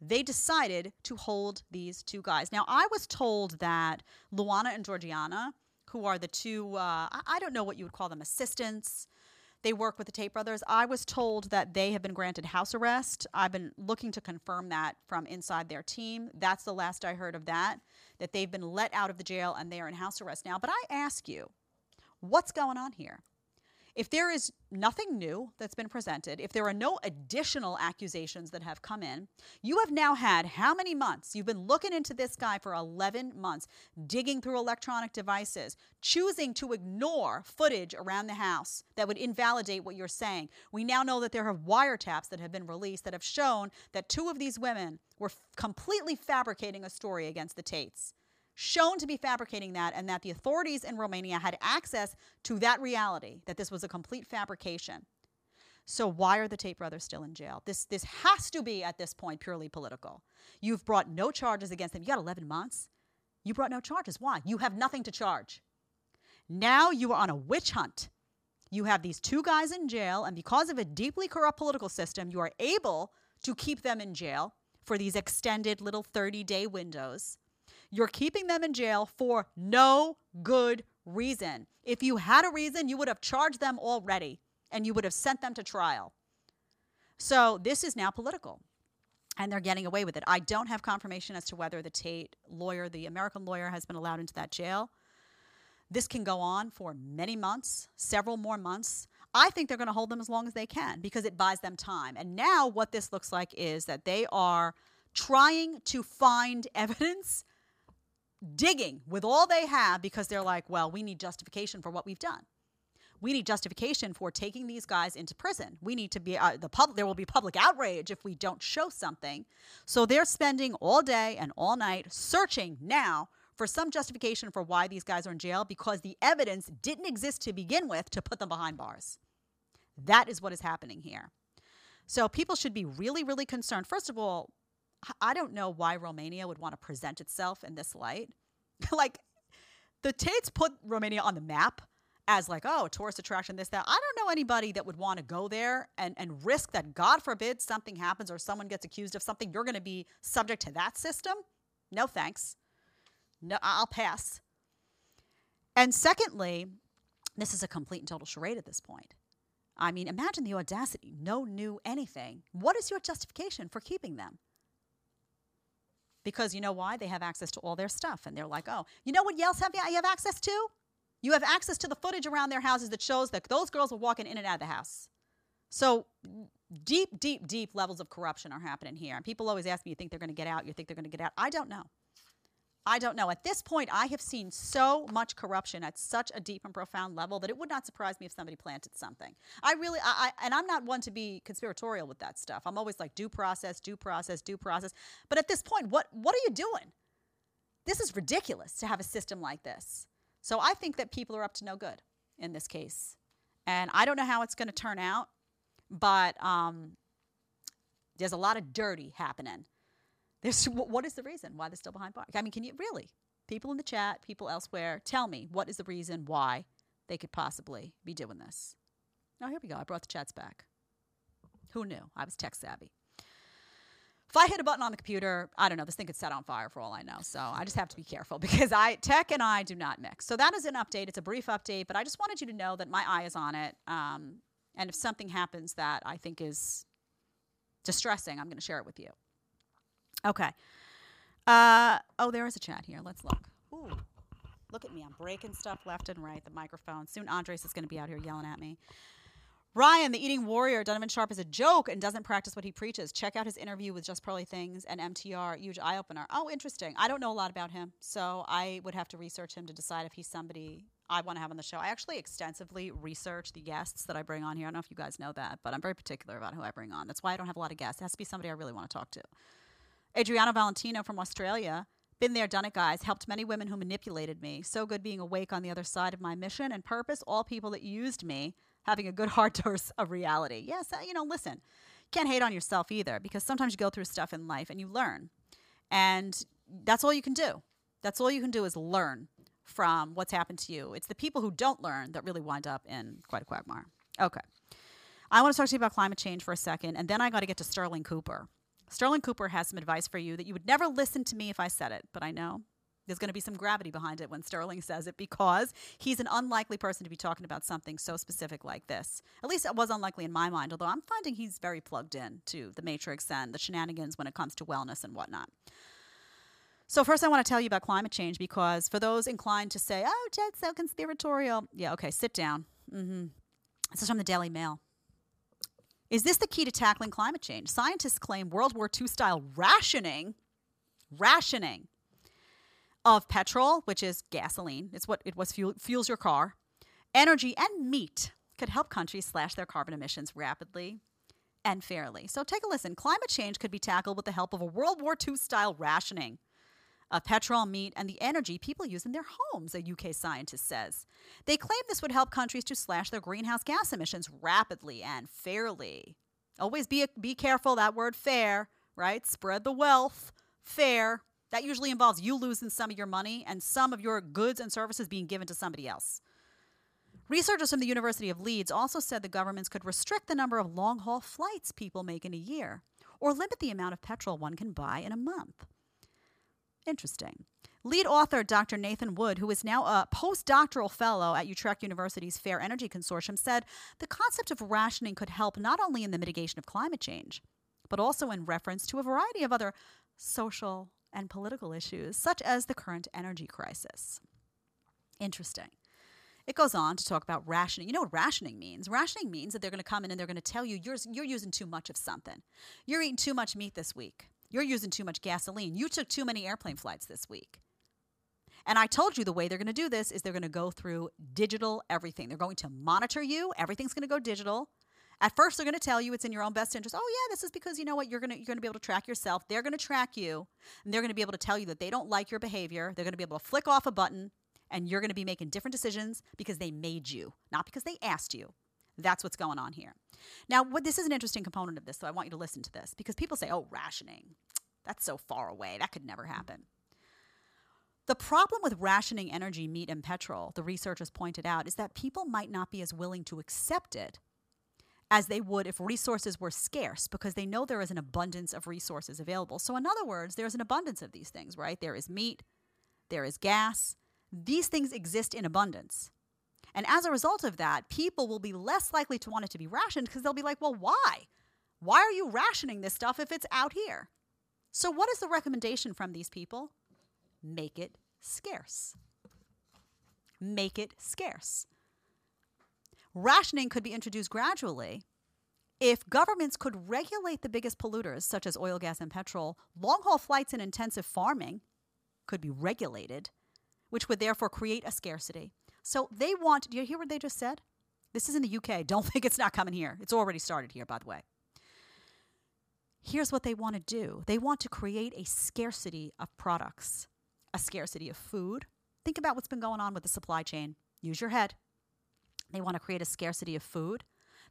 they decided to hold these two guys. Now, I was told that Luana and Georgiana, who are the two, uh, I don't know what you would call them, assistants, they work with the Tate brothers. I was told that they have been granted house arrest. I've been looking to confirm that from inside their team. That's the last I heard of that, that they've been let out of the jail and they are in house arrest now. But I ask you, what's going on here? If there is nothing new that's been presented, if there are no additional accusations that have come in, you have now had how many months? You've been looking into this guy for 11 months, digging through electronic devices, choosing to ignore footage around the house that would invalidate what you're saying. We now know that there are wiretaps that have been released that have shown that two of these women were completely fabricating a story against the Tates shown to be fabricating that and that the authorities in Romania had access to that reality, that this was a complete fabrication. So why are the Tate brothers still in jail? This this has to be at this point purely political. You've brought no charges against them. You got 11 months. You brought no charges. Why? You have nothing to charge. Now you are on a witch hunt. You have these two guys in jail, and because of a deeply corrupt political system, you are able to keep them in jail for these extended little 30 day windows. You're keeping them in jail for no good reason. If you had a reason, you would have charged them already and you would have sent them to trial. So this is now political. And they're getting away with it. I don't have confirmation as to whether the Tate lawyer, the American lawyer, has been allowed into that jail. This can go on for many months, several more months. I think they're going to hold them as long as they can because it buys them time. And now, what this looks like is that they are trying to find evidence digging with all they have because they're like, well, we need justification for what we've done. We need justification for taking these guys into prison. We need to be uh, the public. There will be public outrage if we don't show something. So they're spending all day and all night searching now for some justification for why these guys are in jail because the evidence didn't exist to begin with to put them behind bars. That is what is happening here. So people should be really, really concerned. First of all, I don't know why Romania would want to present itself in this light. like the Tates put Romania on the map as like, oh, a tourist attraction, this, that. I don't know anybody that would want to go there and, and risk that, God forbid, something happens or someone gets accused of something. You're going to be subject to that system. No thanks. No, I'll pass. And secondly, this is a complete and total charade at this point. I mean, imagine the audacity. No new anything. What is your justification for keeping them? Because you know why? They have access to all their stuff. And they're like, oh, you know what else have you have access to? You have access to the footage around their houses that shows that those girls were walking in and out of the house. So deep, deep, deep levels of corruption are happening here. And people always ask me, you think they're going to get out? You think they're going to get out? I don't know. I don't know. At this point, I have seen so much corruption at such a deep and profound level that it would not surprise me if somebody planted something. I really, I, I, and I'm not one to be conspiratorial with that stuff. I'm always like due process, due process, due process. But at this point, what what are you doing? This is ridiculous to have a system like this. So I think that people are up to no good in this case, and I don't know how it's going to turn out, but um, there's a lot of dirty happening. There's what is the reason why they're still behind bars? I mean, can you really? People in the chat, people elsewhere, tell me what is the reason why they could possibly be doing this. Oh, here we go. I brought the chats back. Who knew? I was tech savvy. If I hit a button on the computer, I don't know, this thing could set on fire for all I know. So I just have to be careful because I tech and I do not mix. So that is an update. It's a brief update, but I just wanted you to know that my eye is on it. Um, and if something happens that I think is distressing, I'm going to share it with you. Okay. Uh, oh, there is a chat here. Let's look. Ooh, look at me. I'm breaking stuff left and right. The microphone. Soon Andres is going to be out here yelling at me. Ryan, the eating warrior, Donovan Sharpe is a joke and doesn't practice what he preaches. Check out his interview with Just Pearly Things and MTR, huge eye opener. Oh, interesting. I don't know a lot about him, so I would have to research him to decide if he's somebody I want to have on the show. I actually extensively research the guests that I bring on here. I don't know if you guys know that, but I'm very particular about who I bring on. That's why I don't have a lot of guests. It has to be somebody I really want to talk to. Adriano Valentino from Australia. Been there, done it, guys. Helped many women who manipulated me. So good being awake on the other side of my mission and purpose. All people that used me having a good hard dose of reality. Yes, uh, you know, listen, can't hate on yourself either because sometimes you go through stuff in life and you learn. And that's all you can do. That's all you can do is learn from what's happened to you. It's the people who don't learn that really wind up in quite a quagmire. Okay. I want to talk to you about climate change for a second, and then I got to get to Sterling Cooper. Sterling Cooper has some advice for you that you would never listen to me if I said it, but I know there's going to be some gravity behind it when Sterling says it because he's an unlikely person to be talking about something so specific like this. At least it was unlikely in my mind, although I'm finding he's very plugged in to the Matrix and the shenanigans when it comes to wellness and whatnot. So, first, I want to tell you about climate change because for those inclined to say, oh, Jed's so conspiratorial, yeah, okay, sit down. Mm-hmm. This is from the Daily Mail. Is this the key to tackling climate change? Scientists claim World War II style rationing, rationing of petrol, which is gasoline, it's what it was fuel, fuels your car, energy, and meat could help countries slash their carbon emissions rapidly and fairly. So take a listen. Climate change could be tackled with the help of a World War II style rationing of petrol, meat, and the energy people use in their homes, a UK scientist says. They claim this would help countries to slash their greenhouse gas emissions rapidly and fairly. Always be, be careful, that word fair, right? Spread the wealth, fair. That usually involves you losing some of your money and some of your goods and services being given to somebody else. Researchers from the University of Leeds also said the governments could restrict the number of long haul flights people make in a year or limit the amount of petrol one can buy in a month. Interesting. Lead author Dr. Nathan Wood, who is now a postdoctoral fellow at Utrecht University's Fair Energy Consortium, said the concept of rationing could help not only in the mitigation of climate change, but also in reference to a variety of other social and political issues, such as the current energy crisis. Interesting. It goes on to talk about rationing. You know what rationing means? Rationing means that they're going to come in and they're going to tell you you're, you're using too much of something. You're eating too much meat this week. You're using too much gasoline. You took too many airplane flights this week. And I told you the way they're going to do this is they're going to go through digital everything. They're going to monitor you. Everything's going to go digital. At first, they're going to tell you it's in your own best interest. Oh yeah, this is because you know what you're going to you're going to be able to track yourself. They're going to track you, and they're going to be able to tell you that they don't like your behavior. They're going to be able to flick off a button, and you're going to be making different decisions because they made you, not because they asked you. That's what's going on here. Now, what this is an interesting component of this, so I want you to listen to this because people say, "Oh, rationing, that's so far away. That could never happen." The problem with rationing energy, meat, and petrol, the researchers pointed out, is that people might not be as willing to accept it as they would if resources were scarce because they know there is an abundance of resources available. So, in other words, there's an abundance of these things, right? There is meat, there is gas. These things exist in abundance. And as a result of that, people will be less likely to want it to be rationed because they'll be like, well, why? Why are you rationing this stuff if it's out here? So, what is the recommendation from these people? Make it scarce. Make it scarce. Rationing could be introduced gradually if governments could regulate the biggest polluters, such as oil, gas, and petrol. Long haul flights and intensive farming could be regulated, which would therefore create a scarcity. So they want, do you hear what they just said? This is in the UK. Don't think it's not coming here. It's already started here, by the way. Here's what they want to do they want to create a scarcity of products, a scarcity of food. Think about what's been going on with the supply chain. Use your head. They want to create a scarcity of food.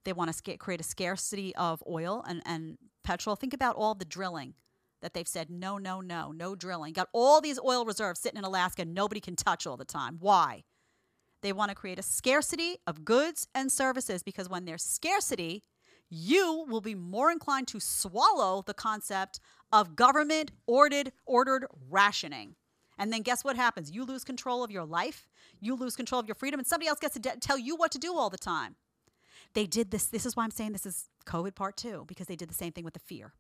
They want to sca- create a scarcity of oil and, and petrol. Think about all the drilling that they've said no, no, no, no drilling. Got all these oil reserves sitting in Alaska, nobody can touch all the time. Why? They want to create a scarcity of goods and services because when there's scarcity, you will be more inclined to swallow the concept of government ordered ordered rationing. And then guess what happens? You lose control of your life, you lose control of your freedom, and somebody else gets to de- tell you what to do all the time. They did this. This is why I'm saying this is COVID part two, because they did the same thing with the fear.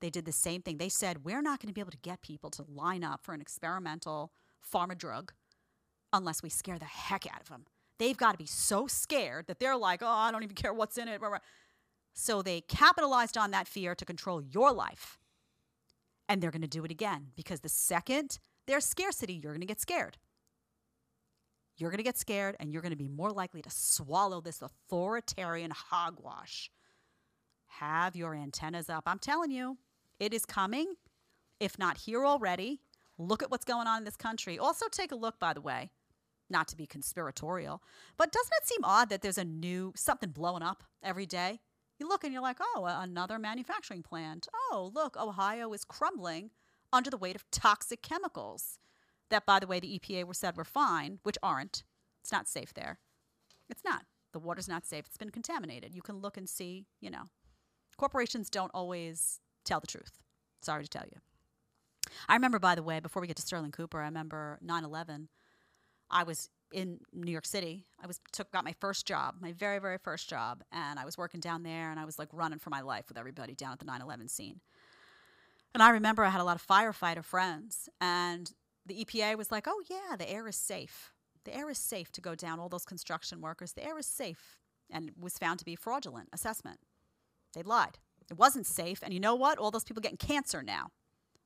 They did the same thing. They said, we're not going to be able to get people to line up for an experimental pharma drug unless we scare the heck out of them. They've got to be so scared that they're like, oh, I don't even care what's in it. So they capitalized on that fear to control your life. And they're going to do it again because the second there's scarcity, you're going to get scared. You're going to get scared and you're going to be more likely to swallow this authoritarian hogwash. Have your antennas up. I'm telling you, it is coming, if not here already. Look at what's going on in this country. Also, take a look, by the way, not to be conspiratorial, but doesn't it seem odd that there's a new something blowing up every day? You look and you're like, oh, another manufacturing plant. Oh, look, Ohio is crumbling under the weight of toxic chemicals. That, by the way, the EPA were said were fine, which aren't. It's not safe there. It's not. The water's not safe. It's been contaminated. You can look and see, you know. Corporations don't always tell the truth. Sorry to tell you. I remember, by the way, before we get to Sterling Cooper, I remember 9 11. I was in New York City. I was took got my first job, my very very first job, and I was working down there, and I was like running for my life with everybody down at the 9/11 scene. And I remember I had a lot of firefighter friends, and the EPA was like, "Oh yeah, the air is safe. The air is safe to go down. All those construction workers, the air is safe," and was found to be fraudulent assessment. They lied. It wasn't safe, and you know what? All those people getting cancer now.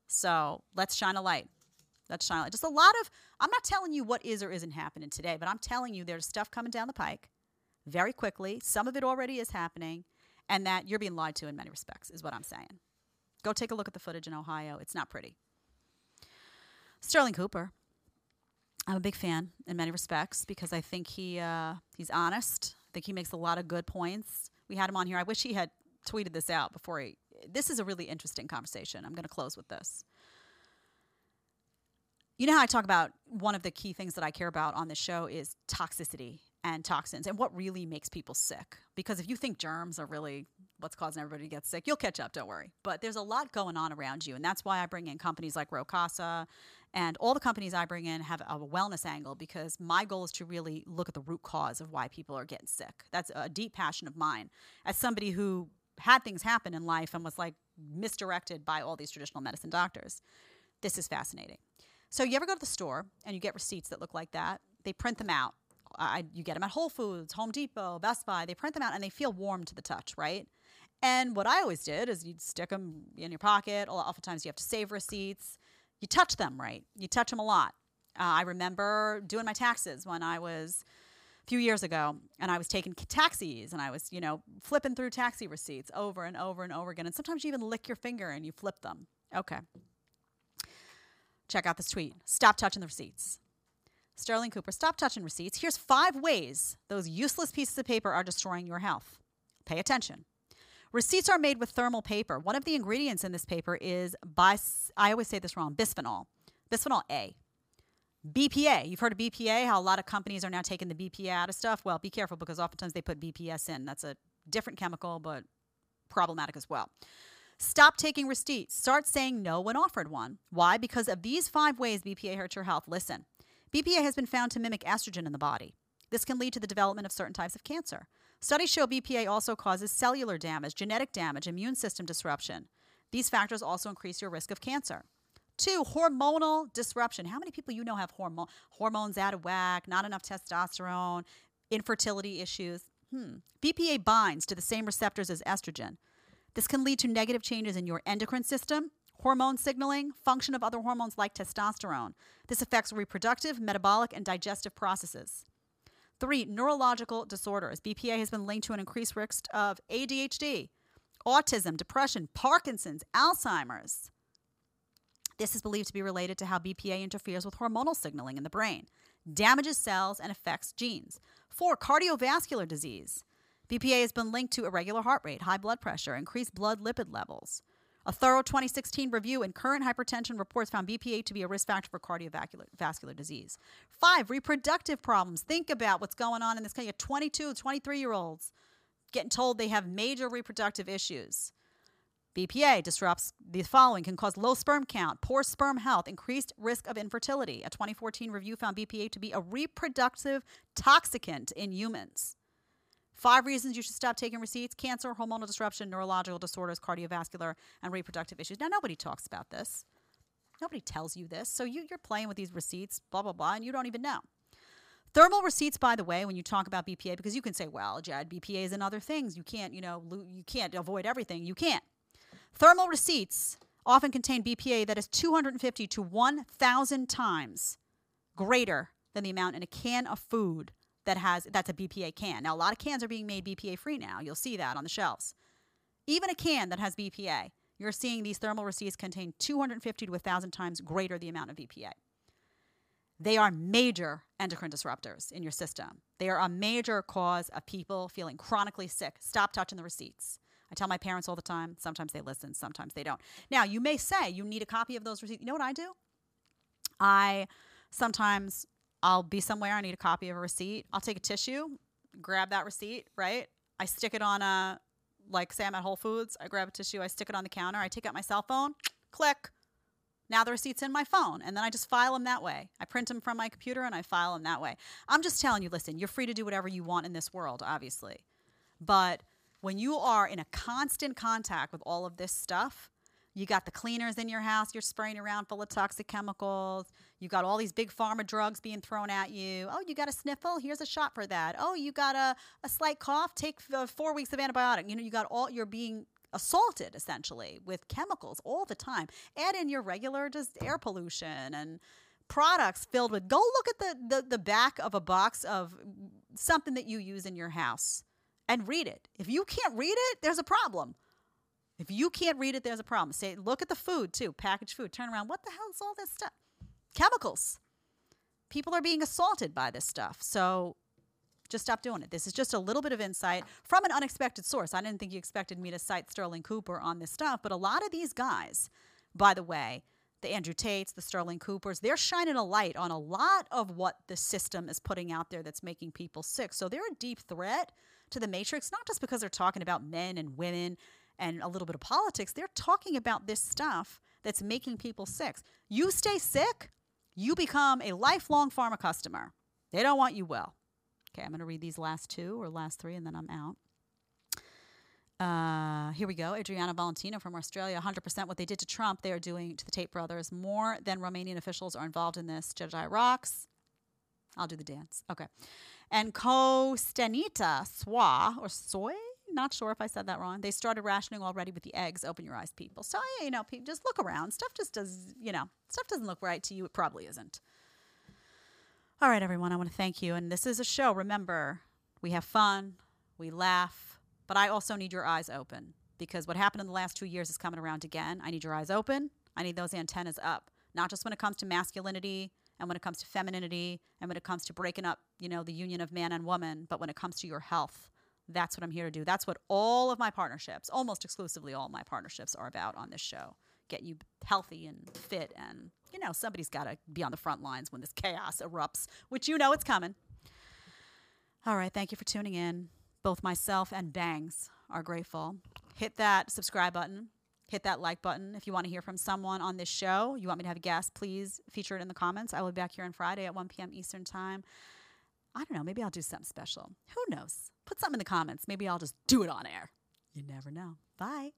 So let's shine a light. A light. Just a lot of, I'm not telling you what is or isn't happening today, but I'm telling you there's stuff coming down the pike very quickly. Some of it already is happening, and that you're being lied to in many respects, is what I'm saying. Go take a look at the footage in Ohio. It's not pretty. Sterling Cooper. I'm a big fan in many respects because I think he uh, he's honest. I think he makes a lot of good points. We had him on here. I wish he had tweeted this out before he. This is a really interesting conversation. I'm going to close with this. You know how I talk about one of the key things that I care about on this show is toxicity and toxins and what really makes people sick. Because if you think germs are really what's causing everybody to get sick, you'll catch up, don't worry. But there's a lot going on around you. And that's why I bring in companies like Rowe Casa and all the companies I bring in have a wellness angle because my goal is to really look at the root cause of why people are getting sick. That's a deep passion of mine. As somebody who had things happen in life and was like misdirected by all these traditional medicine doctors, this is fascinating. So you ever go to the store and you get receipts that look like that? They print them out. I, you get them at Whole Foods, Home Depot, Best Buy. They print them out and they feel warm to the touch, right? And what I always did is you'd stick them in your pocket. Oftentimes you have to save receipts. You touch them right. You touch them a lot. Uh, I remember doing my taxes when I was a few years ago, and I was taking taxis, and I was, you know, flipping through taxi receipts over and over and over again. And sometimes you even lick your finger and you flip them. Okay. Check out this tweet. Stop touching the receipts. Sterling Cooper, stop touching receipts. Here's five ways those useless pieces of paper are destroying your health. Pay attention. Receipts are made with thermal paper. One of the ingredients in this paper is bis I always say this wrong, bisphenol. Bisphenol A. BPA. You've heard of BPA, how a lot of companies are now taking the BPA out of stuff. Well, be careful because oftentimes they put BPS in. That's a different chemical, but problematic as well. Stop taking receipts. Start saying no when offered one. Why? Because of these five ways BPA hurts your health. Listen, BPA has been found to mimic estrogen in the body. This can lead to the development of certain types of cancer. Studies show BPA also causes cellular damage, genetic damage, immune system disruption. These factors also increase your risk of cancer. Two, hormonal disruption. How many people you know have hormone hormones out of whack, not enough testosterone, infertility issues? Hmm. BPA binds to the same receptors as estrogen. This can lead to negative changes in your endocrine system, hormone signaling, function of other hormones like testosterone. This affects reproductive, metabolic, and digestive processes. Three, neurological disorders. BPA has been linked to an increased risk of ADHD, autism, depression, Parkinson's, Alzheimer's. This is believed to be related to how BPA interferes with hormonal signaling in the brain, damages cells, and affects genes. Four, cardiovascular disease. BPA has been linked to irregular heart rate, high blood pressure, increased blood lipid levels. A thorough 2016 review in current hypertension reports found BPA to be a risk factor for cardiovascular disease. Five, reproductive problems. Think about what's going on in this country. 22, 23 year olds getting told they have major reproductive issues. BPA disrupts the following can cause low sperm count, poor sperm health, increased risk of infertility. A 2014 review found BPA to be a reproductive toxicant in humans. Five reasons you should stop taking receipts cancer, hormonal disruption, neurological disorders, cardiovascular, and reproductive issues. Now, nobody talks about this. Nobody tells you this. So you, you're playing with these receipts, blah, blah, blah, and you don't even know. Thermal receipts, by the way, when you talk about BPA, because you can say, well, Jed, BPA is other things. You can't, you know, you can't avoid everything. You can't. Thermal receipts often contain BPA that is 250 to 1,000 times greater than the amount in a can of food that has that's a BPA can. Now a lot of cans are being made BPA free now. You'll see that on the shelves. Even a can that has BPA, you're seeing these thermal receipts contain 250 to 1,000 times greater the amount of BPA. They are major endocrine disruptors in your system. They are a major cause of people feeling chronically sick. Stop touching the receipts. I tell my parents all the time. Sometimes they listen, sometimes they don't. Now, you may say you need a copy of those receipts. You know what I do? I sometimes I'll be somewhere, I need a copy of a receipt. I'll take a tissue, grab that receipt, right? I stick it on a, like, say I'm at Whole Foods, I grab a tissue, I stick it on the counter, I take out my cell phone, click. Now the receipt's in my phone, and then I just file them that way. I print them from my computer and I file them that way. I'm just telling you, listen, you're free to do whatever you want in this world, obviously. But when you are in a constant contact with all of this stuff, you got the cleaners in your house you're spraying around full of toxic chemicals. You got all these big pharma drugs being thrown at you. Oh, you got a sniffle? Here's a shot for that. Oh, you got a, a slight cough? Take uh, four weeks of antibiotic. You know, you got all, you're being assaulted essentially with chemicals all the time. Add in your regular just air pollution and products filled with, go look at the, the, the back of a box of something that you use in your house and read it. If you can't read it, there's a problem. If you can't read it, there's a problem. Say, look at the food too, packaged food. Turn around. What the hell is all this stuff? Chemicals. People are being assaulted by this stuff. So just stop doing it. This is just a little bit of insight from an unexpected source. I didn't think you expected me to cite Sterling Cooper on this stuff, but a lot of these guys, by the way, the Andrew Tates, the Sterling Coopers, they're shining a light on a lot of what the system is putting out there that's making people sick. So they're a deep threat to the matrix, not just because they're talking about men and women and a little bit of politics, they're talking about this stuff that's making people sick. You stay sick, you become a lifelong pharma customer. They don't want you well. Okay, I'm going to read these last two or last three and then I'm out. Uh, here we go. Adriana Valentino from Australia. 100% what they did to Trump, they are doing to the Tate brothers. More than Romanian officials are involved in this. Jedi rocks. I'll do the dance. Okay. And Kostenita Swa, or Soy, not sure if I said that wrong. They started rationing already with the eggs. Open your eyes, people. So, you know, just look around. Stuff just does, you know, stuff doesn't look right to you. It probably isn't. All right, everyone, I want to thank you. And this is a show. Remember, we have fun, we laugh, but I also need your eyes open because what happened in the last two years is coming around again. I need your eyes open. I need those antennas up, not just when it comes to masculinity and when it comes to femininity and when it comes to breaking up, you know, the union of man and woman, but when it comes to your health. That's what I'm here to do. That's what all of my partnerships, almost exclusively all my partnerships, are about on this show. Get you healthy and fit, and you know somebody's got to be on the front lines when this chaos erupts, which you know it's coming. All right, thank you for tuning in. Both myself and Bangs are grateful. Hit that subscribe button. Hit that like button if you want to hear from someone on this show. You want me to have a guest, please feature it in the comments. I will be back here on Friday at 1 p.m. Eastern Time. I don't know. Maybe I'll do something special. Who knows? Put something in the comments. Maybe I'll just do it on air. You never know. Bye.